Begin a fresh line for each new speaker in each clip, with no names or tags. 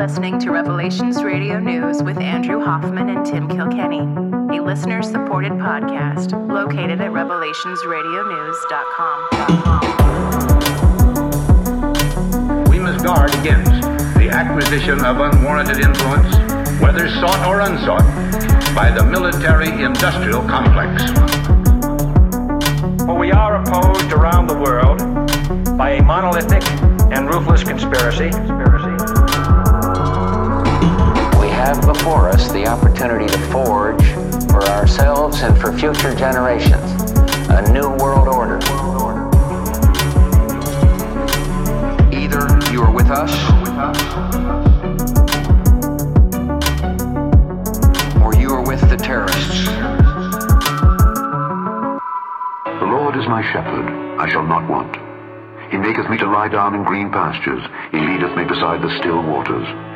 listening to Revelations Radio News with Andrew Hoffman and Tim Kilkenny, a listener supported podcast located at revelationsradionews.com.
We must guard against the acquisition of unwarranted influence, whether sought or unsought, by the military industrial complex.
For we are opposed around the world by a monolithic and ruthless conspiracy.
Have before us the opportunity to forge for ourselves and for future generations a new world order.
Either you are with us or you are with the terrorists.
The Lord is my shepherd, I shall not want. He maketh me to lie down in green pastures. He leadeth me beside the still waters.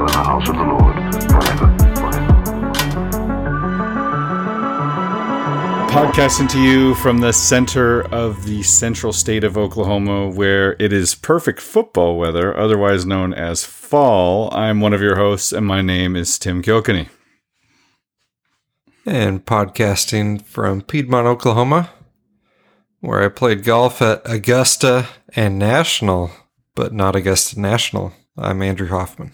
dwell in the house of the Lord forever.
Podcasting to you from the center of the central state of Oklahoma, where it is perfect football weather, otherwise known as fall. I'm one of your hosts, and my name is Tim Kilkenny.
And podcasting from Piedmont, Oklahoma, where I played golf at Augusta and National, but not Augusta National. I'm Andrew Hoffman.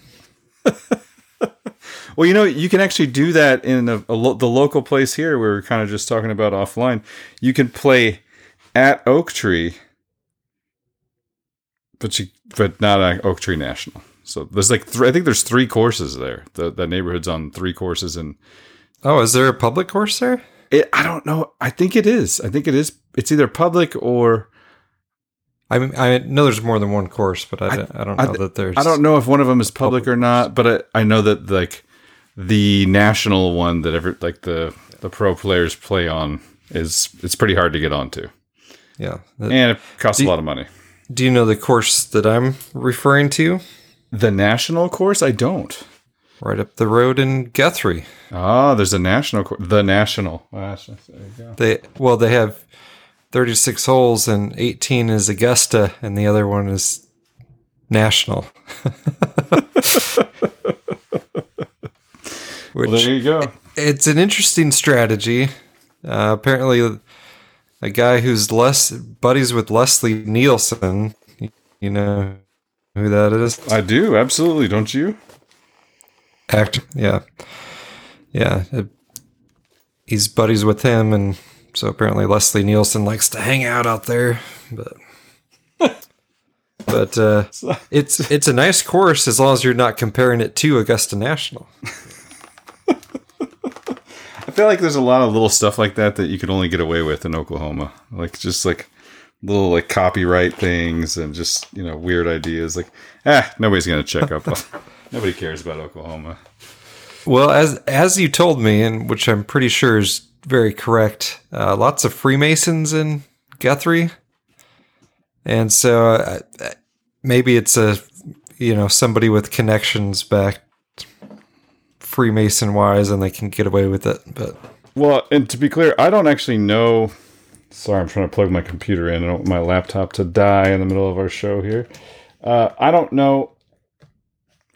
well, you know, you can actually do that in a, a lo- the local place here. We were kind of just talking about offline. You can play at Oak Tree, but you but not at Oak Tree National. So there's like th- I think there's three courses there. The the neighborhood's on three courses, and
oh, is there a public course there?
It, I don't know. I think it is. I think it is. It's either public or.
I mean, I know there's more than one course, but I, I, I don't know I, that there's.
I don't know if one of them is public, public or not, but I, I know that like the national one that ever like the the pro players play on is it's pretty hard to get onto.
Yeah,
that, and it costs a lot of money.
Do you know the course that I'm referring to?
The national course? I don't
right up the road in Guthrie.
Oh, there's a national, the national.
Ah, they well, they have 36 holes and 18 is Augusta, and the other one is national.
Which, well, there you go.
It's an interesting strategy. Uh, apparently, a guy who's less buddies with Leslie Nielsen. You know who that is?
I do absolutely. Don't you?
Act, yeah, yeah. He's buddies with him, and so apparently Leslie Nielsen likes to hang out out there. But but uh, it's it's a nice course as long as you're not comparing it to Augusta National.
I feel like there's a lot of little stuff like that that you could only get away with in Oklahoma, like just like little like copyright things and just you know weird ideas. Like, ah, nobody's gonna check up. On Nobody cares about Oklahoma.
Well, as as you told me, and which I'm pretty sure is very correct, uh, lots of Freemasons in Guthrie, and so uh, maybe it's a you know somebody with connections back Freemason wise, and they can get away with it. But
well, and to be clear, I don't actually know. Sorry, I'm trying to plug my computer in. I don't want my laptop to die in the middle of our show here. Uh, I don't know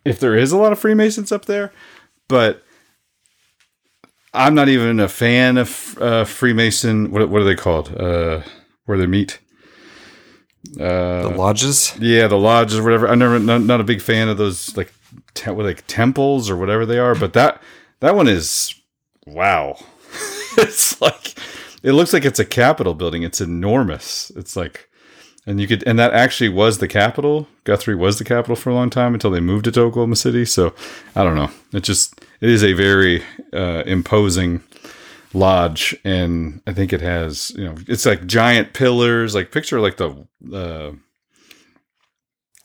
if there is a lot of Freemasons up there, but I'm not even a fan of uh, Freemason. What, what are they called? Uh, where they meet?
Uh, the lodges.
Yeah, the lodges or whatever. I'm never not, not a big fan of those like te- like temples or whatever they are. But that that one is wow. it's like it looks like it's a Capitol building. It's enormous. It's like and you could, and that actually was the capital. Guthrie was the capital for a long time until they moved it to Oklahoma City. So I don't know. It just it is a very uh, imposing lodge, and I think it has you know it's like giant pillars. Like picture like the uh,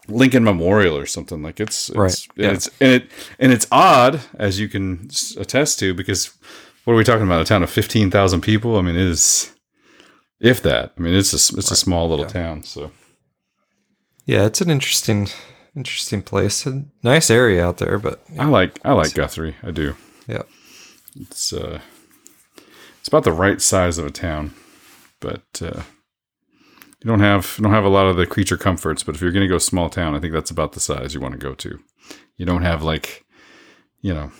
Lincoln Memorial or something like it's, it's
Right,
and
yeah.
it's and it and it's odd as you can attest to because what are we talking about a town of 15,000 people I mean it is if that. I mean it's a it's a small little town so.
Yeah, it's an interesting, interesting place. A nice area out there, but
I like I like Guthrie. I do.
Yeah.
it's uh it's about the right size of a town but uh you don't have you don't have a lot of the creature comforts but if you're going to go small town i think that's about the size you want to go to. You don't have like you know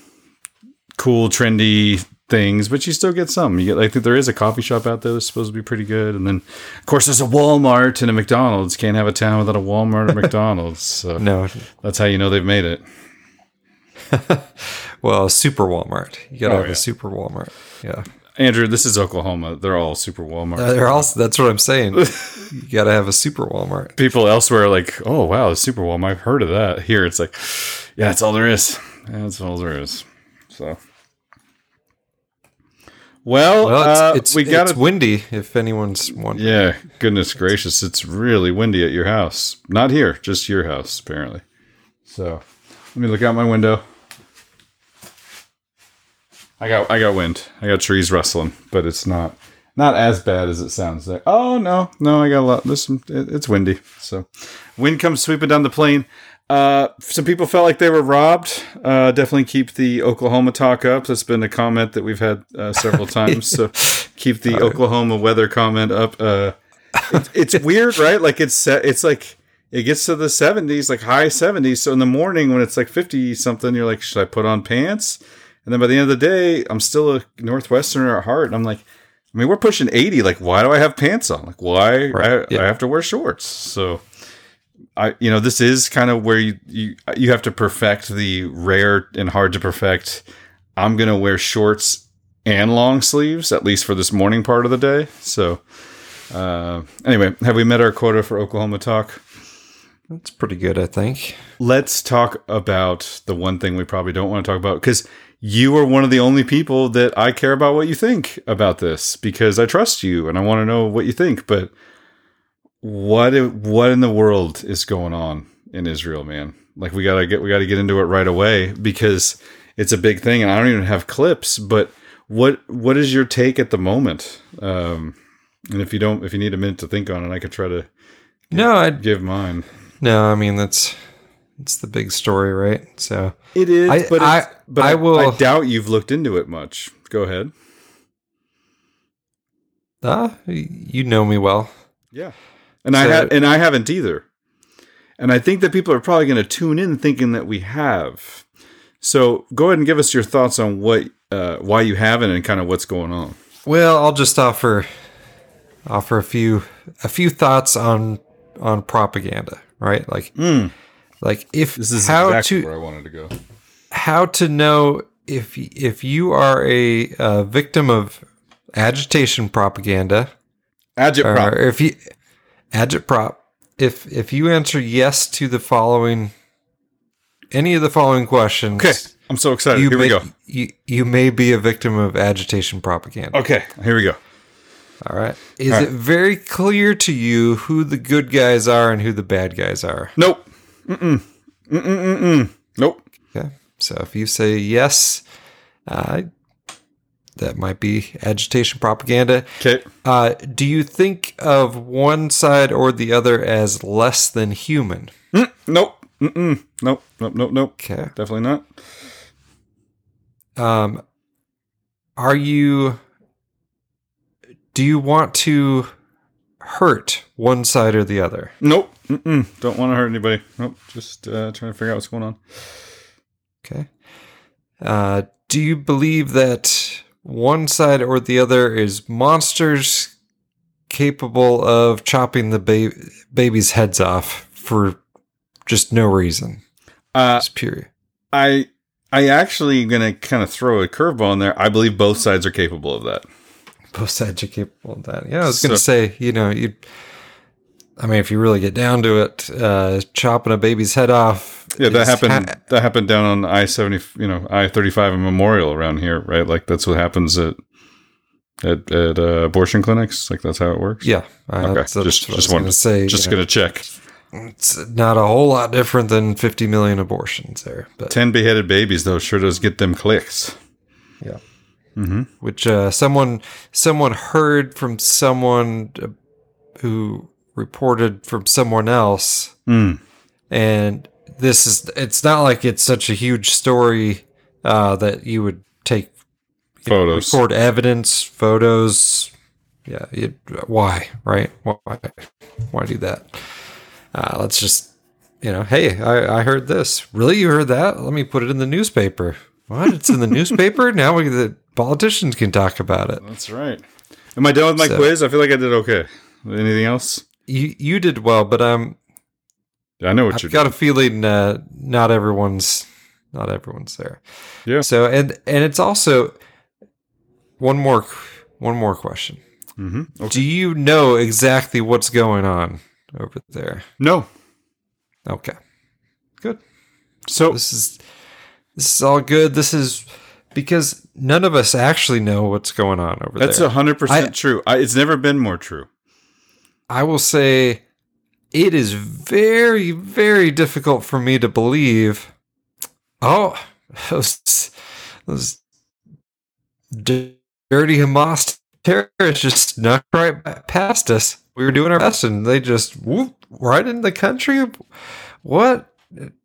cool trendy things but you still get some you get like there is a coffee shop out there that's supposed to be pretty good and then of course there's a walmart and a mcdonald's can't have a town without a walmart or mcdonald's so
No,
that's how you know they've made it
well, super Walmart. You gotta
Oh,
have
yeah.
a super Walmart. Yeah,
andrew this is oklahoma they're all super walmart
Uh, they're also. That's what I'm saying. you gotta have a super Walmart.
people elsewhere are like, oh wow, the Super Walmart. I've heard of that. Here it's like, yeah, that's all there is. Yeah, that's all there is. So, well,
Well, it's
uh,
it's,
we got
it's windy. If anyone's wondering.
Yeah, goodness gracious, it's really windy at your house. Not here, just your house, apparently. So, let me look out my window. I got I got wind. I got trees rustling, but it's not not as bad as it sounds. Like, oh no, no, I got a lot. Listen, it, it's windy. So, wind comes sweeping down the plain. Uh, some people felt like they were robbed. Uh, definitely keep the Oklahoma talk up. That's been a comment that we've had uh, several times. So, keep the Oklahoma weather comment up. Uh, it, it's weird, right? Like it's it's like it gets to the 70s, like high 70s. So in the morning when it's like 50 something, you're like, should I put on pants? And then by the end of the day, I'm still a Northwesterner at heart. And I'm like, I mean, we're pushing 80. Like, why do I have pants on? Like, why I,
yeah.
I have to wear shorts? So I, you know, this is kind of where you, you, you have to perfect the rare and hard to perfect. I'm going to wear shorts and long sleeves, at least for this morning part of the day. So, uh, anyway, have we met our quota for Oklahoma talk?
That's pretty good, I think.
Let's talk about the one thing we probably don't want to talk about because you are one of the only people that I care about what you think about this because I trust you and I want to know what you think. But what what in the world is going on in Israel, man? Like we gotta get we gotta get into it right away because it's a big thing and I don't even have clips. But what what is your take at the moment? Um, and if you don't, if you need a minute to think on it, I could try to
No, I'd
give mine.
no. I mean that's it's the big story, right? So
It is,
I-
but
I-
but
I
I,
will-
I doubt you've looked into it much. Go ahead.
ah, you know me well.
Yeah, and I
So-
ha- and I haven't either. And I think that people are probably going to tune in thinking that we have. So go ahead and give us your thoughts on what, uh, why you haven't, and kind of what's going on.
Well, I'll just offer offer a few a few thoughts on on propaganda, right? Like like if.
This is
how
exactly
to
where I wanted to go.
how to know if if you are a, uh victim of agitation propaganda
Agitprop.
or if you agitprop if if you answer yes to the following any of the following questions
Okay, I'm so excited. Here
may,
we go.
You, you may be a victim of agitation propaganda
Okay, here we go.
all right is
All right.
it very clear to you who the good guys are and who the bad guys are
Nope. Mm-mm. Mm-mm-mm-mm. Nope.
okay so if you say yes uh, that might be agitation propaganda
Okay.
Uh, do you think of one side or the other as less than human?
Nope. Mm-mm. Nope. Nope. Nope. Nope.
Okay.
Definitely not.
Um, are you? Do you want to hurt one side or the other?
Nope. Mm-mm. Don't want to hurt anybody. Nope. Just uh, trying to figure out what's going on.
Okay. Uh, do you believe that one side or the other is monsters capable of chopping the ba- baby's heads off for just no reason?
Uh,
Just pure.
I I actually gonna kind of throw a curveball in there. I believe both sides are capable of that.
both sides are capable of that. Yeah, I was going to say, you know, you. I mean, if you really get down to it, uh, chopping a baby's head off.
Yeah, that happened.
ha-
that happened down on I seventy, you know, I thirty five and Memorial around here, right? Like that's what happens at at, at uh, abortion clinics. Like that's how it works.
yeah, uh,
Okay.
that's, that's
just just wanted
going to say.
Just gonna check.
It's not a whole lot different than 50 million abortions there, but
10 beheaded babies, though, sure does get them clicks.
yeah. Which uh, someone someone heard from someone uh, who reported from someone else,
Mm.
and this is it's not like it's such a huge story uh, that you would take
Photos.
record evidence, photos. Yeah, it, why, right? Why, why do that? Uh, let's just, you know, hey, I, I heard this. Really, you heard that? Let me put it in the newspaper. What? It's in the newspaper now. We the politicians can talk about it.
That's right. Am I done with my
So-
quiz? I feel like I did okay. Anything else?
You you did well, but um,
I know what
I've
you're
got a feeling uh, not everyone's not everyone's there.
Yeah.
So and and it's also one more one more question.
Mm-hmm. Okay.
Do you know exactly what's going on over there?
No.
Okay. Good.
So
This is this is all good. This is because none of us actually know what's going on over
that's
there.
a hundred percent true. I, it's never been more true.
I will say it is very, very difficult for me to believe. Oh, those, those dirty Hamas terrorists just snuck right past us. We were doing our best, and they just whoop right in the country. What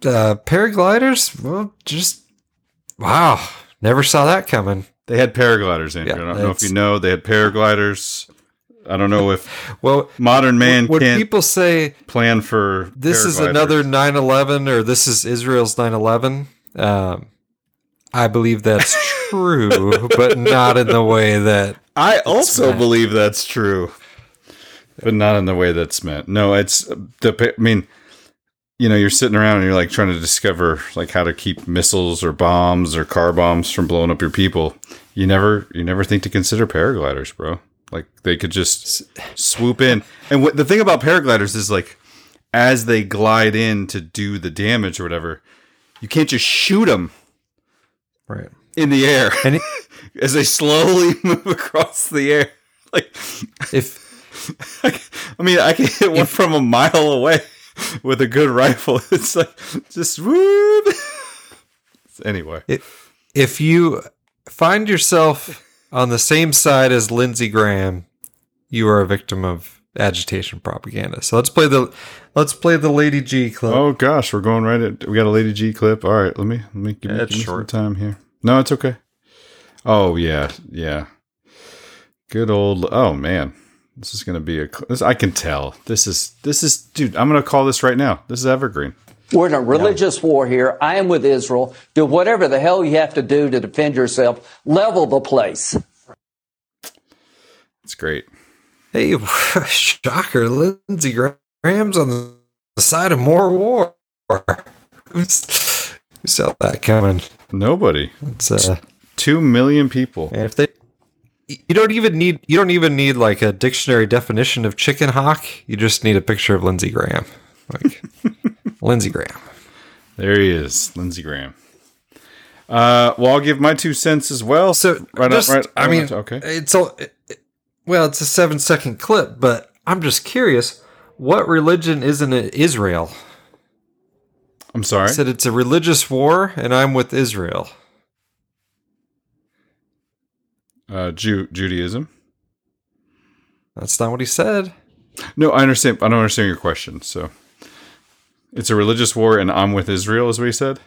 uh, paragliders? Well, just wow, never saw that coming.
They had paragliders in.
Yeah,
I don't know if you know. They had paragliders. I don't know if
Well,
modern man
when
can't
people say
plan for.
this is another 9-11 or this is israel's 9-11 um, i believe that's true but not in the way that
I also
meant.
believe that's true, but not in the way that's meant. No, it's the. I mean, you know, you're sitting around and you're like trying to discover like how to keep missiles or bombs or car bombs from blowing up your people. You never, you never think to consider paragliders, bro. Like they could just swoop in. And what the thing about paragliders is like, as they glide in to do the damage or whatever, you can't just shoot them
right
in the air
and it-
as they slowly move across the air. Like,
if
I mean, I can hit one from a mile away with a good rifle. It's like just whoop. Anyway,
if you find yourself on the same side as lindsey graham you are a victim of agitation propaganda so let's play the let's play the lady g clip
oh gosh, we're going right at. We got a Lady G clip. All right, let me let me give me,
Yeah,
give me some
short.
time here. No, it's okay. Oh yeah, yeah. Good old. Oh man, this is gonna be a. This, I can tell. This is this is dude. I'm gonna call this right now. This is evergreen.
We're in a religious war here. I am with Israel. Do whatever the hell you have to do to defend yourself. Level the place.
It's great.
Hey, shocker! Lindsey Graham's on the side of more war. Who's, who saw that coming?
Nobody.
It's uh,
Two million people.
and if they, you don't even need you don't even need like a dictionary definition of chicken hawk. You just need a picture of Lindsey Graham, like Lindsey Graham.
There he is, Lindsey Graham. Uh, well, I'll give my two cents as well.
So
right,
just,
right.
I mean,
okay.
it's a, well, it's a seven second clip, but I'm just curious, what religion isn't it Israel?
I'm sorry.
I said it's a religious war, and I'm with Israel.
Uh, Ju- Judaism.
That's not what he said.
No, I understand. I don't understand your question. So, it's a religious war, and I'm with Israel, is what he said.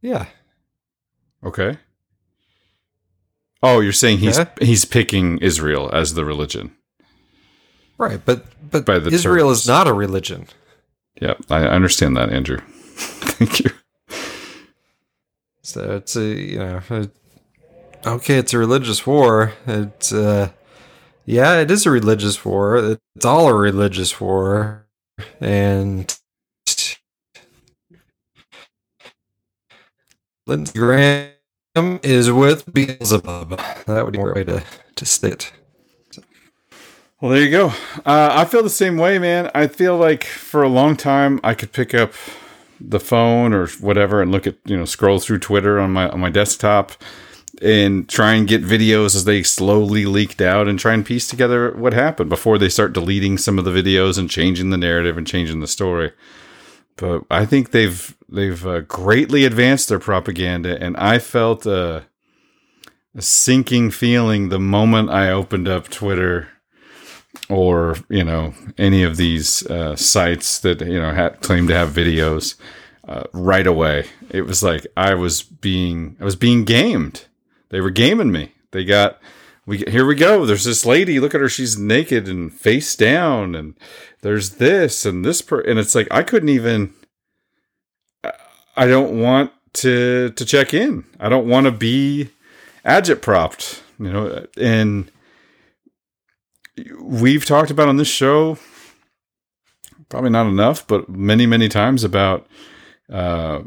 Yeah.
Okay. Oh, you're saying he's
Okay.
he's picking Israel as the religion.
Right, but but
By the
Israel
terms.
is not a religion.
Yeah, I understand that, Andrew. Thank you.
So it's a you know a, okay, it's a religious war. It's uh yeah, it is a religious war. It's all a religious war, and Lindsey Graham is with Beelzebub. That would be more way to to state.
Well, there you go. Uh, I feel the same way, man. I feel like for a long time I could pick up the phone or whatever and look at you know scroll through Twitter on my on my desktop, and try and get videos as they slowly leaked out and try and piece together what happened before they start deleting some of the videos and changing the narrative and changing the story. But I think they've they've uh, greatly advanced their propaganda, and I felt a, a sinking feeling the moment I opened up Twitter or you know any of these uh, sites that you know had, claim to have videos uh, right away. It was like I was being I was being gamed. They were gaming me. They got we here we go. There's this lady. Look at her. She's naked and face down, and there's this and this. Per- and it's like I couldn't even. I don't want to to check in. I don't want to be agitpropped. You know, and we've talked about on this show probably not enough, but many many times about uh,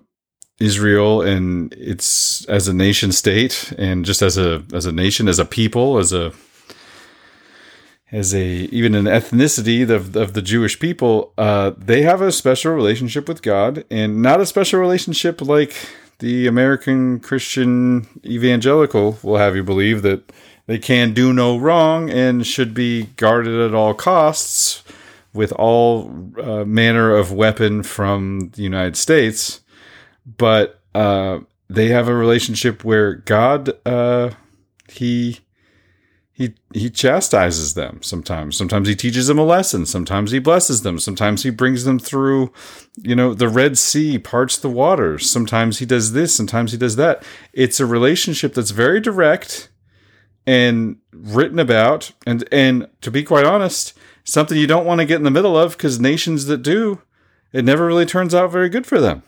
Israel and its as a nation state and just as a as a nation as a people as a as a even an ethnicity of, of the Jewish people uh, they have a special relationship with God and not a special relationship like the American Christian evangelical will have you believe that they can do no wrong and should be guarded at all costs with all uh, manner of weapon from the United States but uh, they have a relationship where God uh, he he he chastises them sometimes. Sometimes he teaches them a lesson. Sometimes he blesses them. Sometimes he brings them through, you know, the Red Sea, parts the waters. Sometimes he does this. Sometimes he does that. It's a relationship that's very direct and written about, and and to be quite honest, something you don't want to get in the middle of because nations that do, it never really turns out very good for them.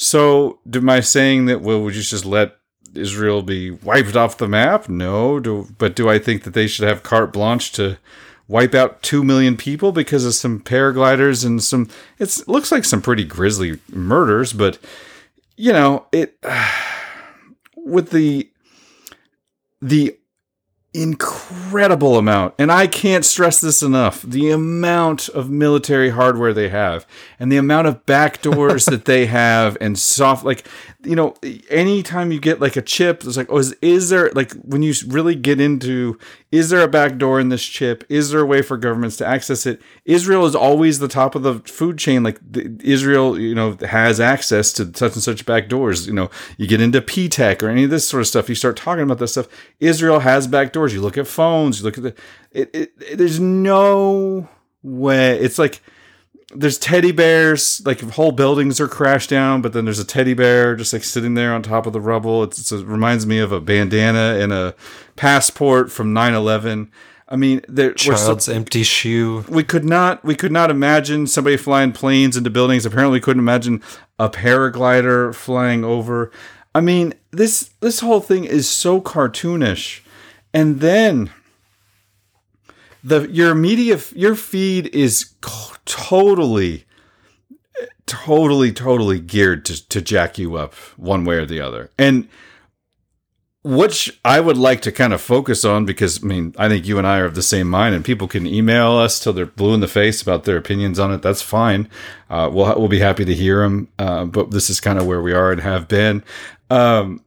So, am I saying that? Well, would you just let Israel be wiped off the map? No. Do, but do I think that they should have carte blanche to wipe out two million people because of some paragliders and some? It looks like some pretty grisly murders, but you know it with the the incredible amount. And i can't stress this enough. The amount of military hardware they have and the amount of backdoors that they have and soft like you know anytime you get like a chip it's like oh is, is there like when you really get into is there a backdoor in this chip? Is there a way for governments to access it? Israel is always the top of the food chain. Like the, israel you know has access to such and such backdoors you know you get into p-tech or any of this sort of stuff you start talking about this stuff israel has backdoors you look at phones you look at the it, it, it there's no way it's like there's teddy bears like whole buildings are crashed down but then there's a teddy bear just like sitting there on top of the rubble. It's, it's, it reminds me of a bandana and a passport from 9-11 i mean there
child's so, empty shoe.
We could not we could not imagine somebody flying planes into buildings. Apparently couldn't imagine a paraglider flying over. I mean this this whole thing is so cartoonish. And then the your media your feed is totally totally totally geared to to jack you up one way or the other and which I would like to kind of focus on because I mean I think you and I are of the same mind, and people can email us till they're blue in the face about their opinions on it. That's fine. Uh, we'll we'll be happy to hear them. Uh, but this is kind of where we are and have been. Um,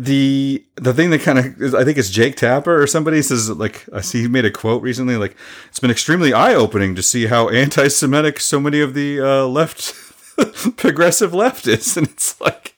the the thing that kind of I think it's Jake Tapper or somebody says like I see he made a quote recently like it's been extremely eye opening to see how anti-Semitic so many of the uh, left progressive left is, and it's like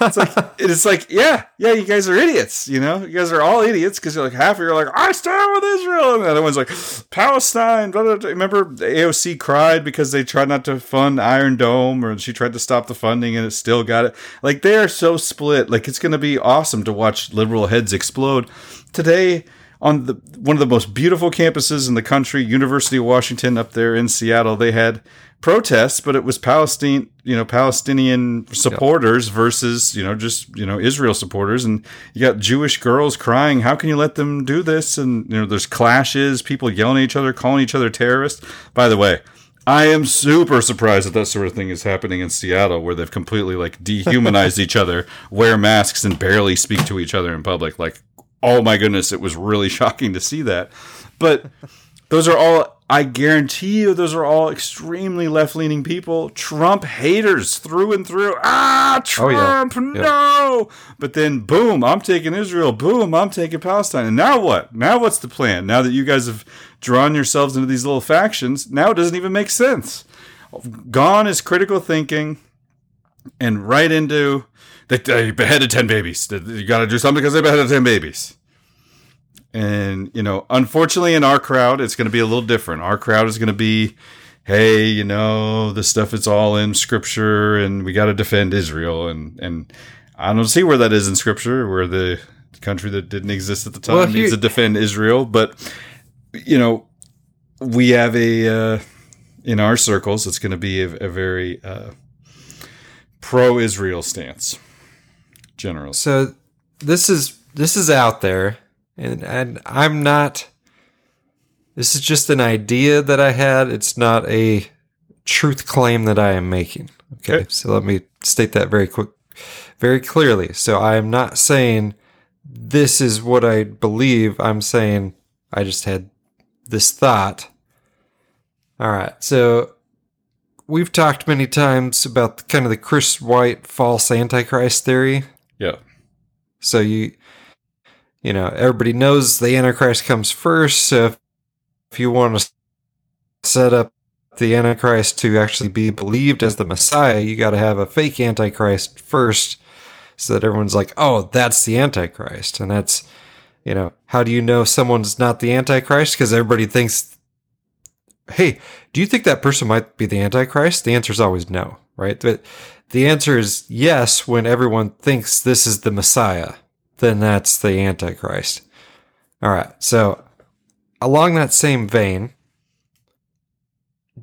it's like it's like yeah yeah you guys are idiots you know? You guys are all idiots because you're like half of you are like I stand with Israel. And the other one's like Palestine blah, blah, blah. remember AOC cried because they tried not to fund Iron Dome or she tried to stop the funding and it still got it. Like they are so split. Like it's gonna be awesome to watch liberal heads explode. Today on the one of the most beautiful campuses in the country University of Washington up there in Seattle they had protests, but it was Palestine, you know, Palestinian supporters yep. versus, you know, just, you know, Israel supporters. And you got Jewish girls crying, how can you let them do this? And, you know, there's clashes, people yelling at each other, calling each other terrorists. By the way, I am super surprised that that sort of thing is happening in Seattle, where they've completely like dehumanized each other, wear masks, and barely speak to each other in public. Like, oh my goodness, it was really shocking to see that. But those are all I guarantee you, those are all extremely left leaning people, Trump haters through and through. Ah, Trump,
Oh, yeah.
no! But then, boom, I'm taking Israel. Boom, I'm taking Palestine. And now what? Now what's the plan? Now that you guys have drawn yourselves into these little factions, now it doesn't even make sense. Gone is critical thinking and right into they, they beheaded 10 babies. You got to do something because they beheaded 10 babies. And, you know, unfortunately, in our crowd, it's going to be a little different. Our crowd is going to be, hey, you know, this stuff is all in scripture and we got to defend Israel. And, and I don't see where that is in scripture, where the country that didn't exist at the time
Well,
needs to defend Israel. But, you know, we have a, uh, in our circles, it's going to be a, a very uh, pro Israel stance, generally.
So this is this is out there, and and I'm not. This is just an idea that I had. It's not a truth claim that I am making. Okay,
Okay.
so let me state that very quick, very clearly. So I am not saying this is what I believe. I'm saying I just had this thought. All right, so we've talked many times about the, kind of the Chris White false antichrist theory.
Yeah.
So you, you know, everybody knows the Antichrist comes first. So if, if you want to set up the Antichrist to actually be believed as the Messiah, you got to have a fake Antichrist first, so that everyone's like, "Oh, that's the Antichrist," and that's, you know, how do you know someone's not the Antichrist? Because everybody thinks, "Hey, do you think that person might be the Antichrist?" The answer is always no, right? But the answer is yes when everyone thinks this is the Messiah, then that's the Antichrist. All right. So, along that same vein,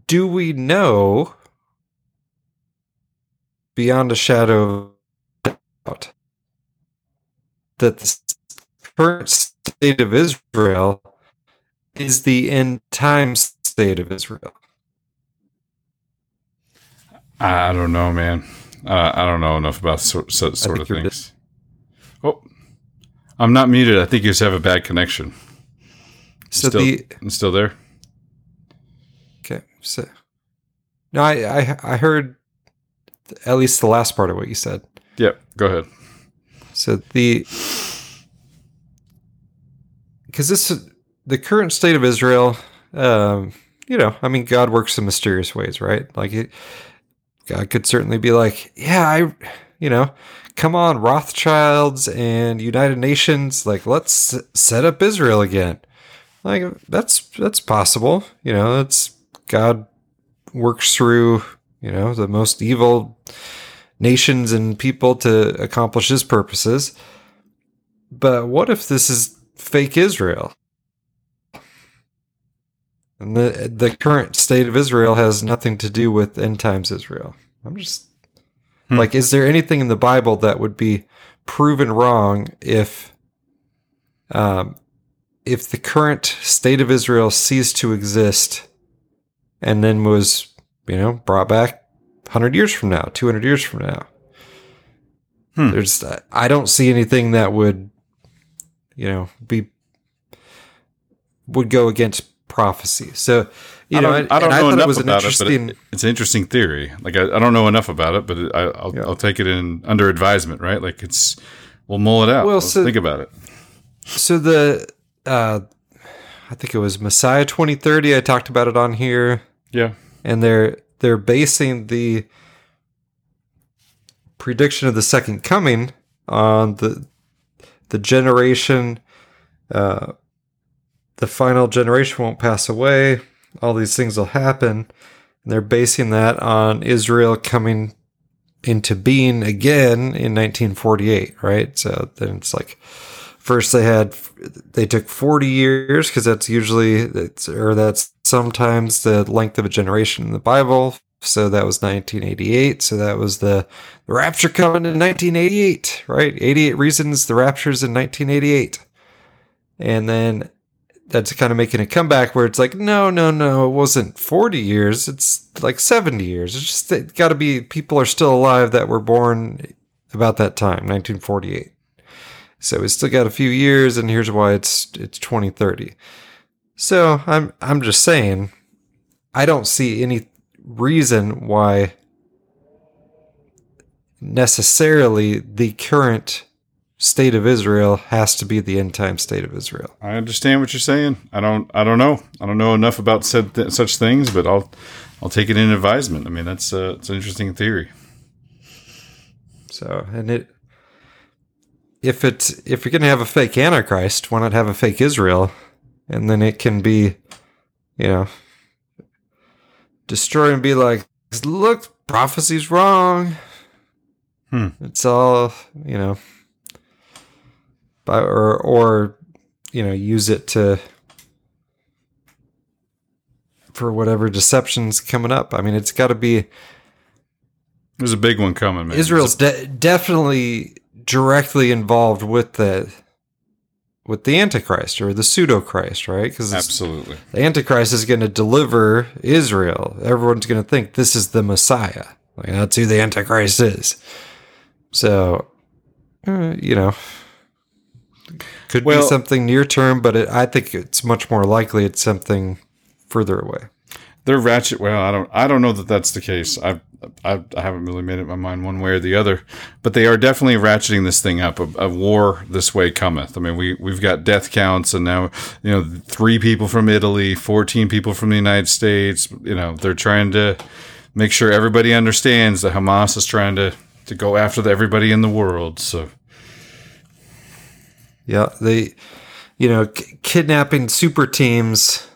do we know beyond a shadow of doubt that the current state of Israel is the end time state of Israel?
I don't know, man. Uh, I don't know enough about so, so, sort of things. Oh, I'm not muted. I think you just have a bad connection.
So
still,
the
you still there?
Okay. So no, I, I I heard at least the last part of what you said.
Yep. Go ahead.
So the because this the current state of Israel, um, you know, I mean, God works in mysterious ways, right? Like it, God could certainly be like, yeah, I, you know, come on, Rothschilds and United Nations, like let's set up Israel again. Like that's that's possible, you know. It's God works through, you know, the most evil nations and people to accomplish his purposes. But what if this is fake Israel? And the the current state of Israel has nothing to do with end times Israel. I'm just like, is there anything in the Bible that would be proven wrong if um if the current state of Israel ceased to exist and then was, you know, brought back 100 years from now, 200 years from now? There's I don't see anything that would you know be would go against prophecy. So you
I
know,
I don't know
thought
enough
it was an
about it,
interesting.
but it, it's an interesting theory. Like I, I don't know enough about it, but I, I'll,
Yeah.
I'll take it in under advisement, right? Like it's we'll mull it out.
Well,
Let's
so-
think about it.
So the uh, I think it was Messiah 2030. I talked about it on here,
Yeah.
and they're they're basing the prediction of the second coming on the the generation. Uh, the final generation won't pass away. All these things will happen. And they're basing that on Israel coming into being again in 1948, right? So then it's like first they had they took 40 years because that's usually or that's sometimes the length of a generation in the Bible. So that was 1988. So that was the, the rapture coming in 1988, right? 88 reasons the rapture's in 1988. And then that's kind of making a comeback where it's like, no, no, no, it wasn't 40 years. It's like 70 years. It's just it got to be people are still alive that were born about that time, 1948. So we still got a few years, and here's why it's it's 2030. So I'm I'm just saying, I don't see any reason why necessarily the current state of Israel has to be the end time state of Israel.
I understand what you're saying. I don't. I don't know. I don't know enough about said th- such things, but I'll I'll take it in advisement. I mean, that's uh, it's an interesting theory.
So, and it if it's if you're going to have a fake antichrist, why not have a fake Israel, and then it can be, you know, destroy and be like, look, prophecy's wrong.
Hmm.
It's all you know, by, or or you know, use it to for whatever deception's coming up. I mean, it's got to be.
There's a big one coming, man.
Israel's de- definitely directly involved with the with the antichrist or the pseudo christ right because
absolutely
the antichrist is going to deliver israel everyone's going to think this is the messiah like that's who the antichrist is so uh, you know could
Well-
be something near term but it, i think it's much more likely it's something further away
they're ratchet. Well, I don't. I don't know that that's the case. I've, I, I haven't really made up my mind one way or the other, but they are definitely ratcheting this thing up. A, a war this way cometh. I mean, we we've got death counts, and now you know three people from Italy, fourteen people from the United States. You know, they're trying to make sure everybody understands that Hamas is trying to to go after the, everybody in the world. So
Yeah, they, you know, k- kidnapping super teams,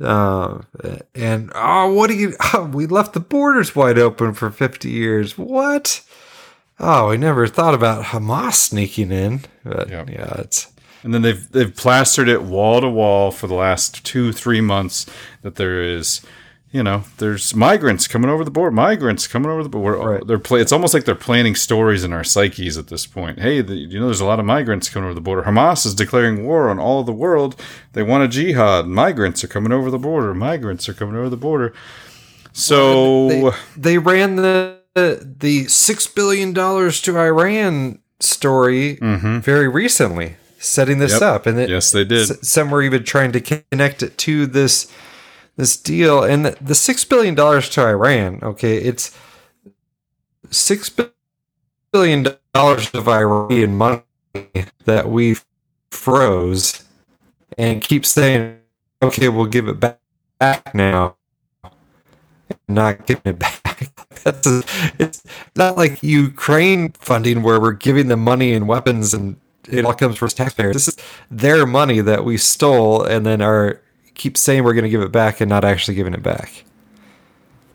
uh, and oh, what do you? Oh, we left the borders wide open for fifty years. What? Oh, we never thought about Hamas sneaking in. But
Yep.
yeah, it's
And then they've they've plastered it wall to wall for the last two three months that there is, you know, there's migrants coming over the border, migrants coming over the border.
Right.
They're play, It's almost like they're planting stories in our psyches at this point. Hey, the, you know, there's a lot of migrants coming over the border. Hamas is declaring war on all of the world. They want a jihad. Migrants are coming over the border. Migrants are coming over the border. So
they, they ran the the six billion dollars to Iran story very recently, setting this
Mm-hmm. Yep.
up, and it,
Yes, they did.
s- some were even trying to connect it to this this deal, and the, six billion dollars to Iran. Okay, it's six billion dollars of Iranian money that we froze, and keep saying, "Okay, we'll give it back, back now." Not giving it back. That's a, it's not like Ukraine funding where we're giving them money and weapons and it all comes from taxpayers. This is their money that we stole and then are keep saying we're going to give it back and not actually giving it back.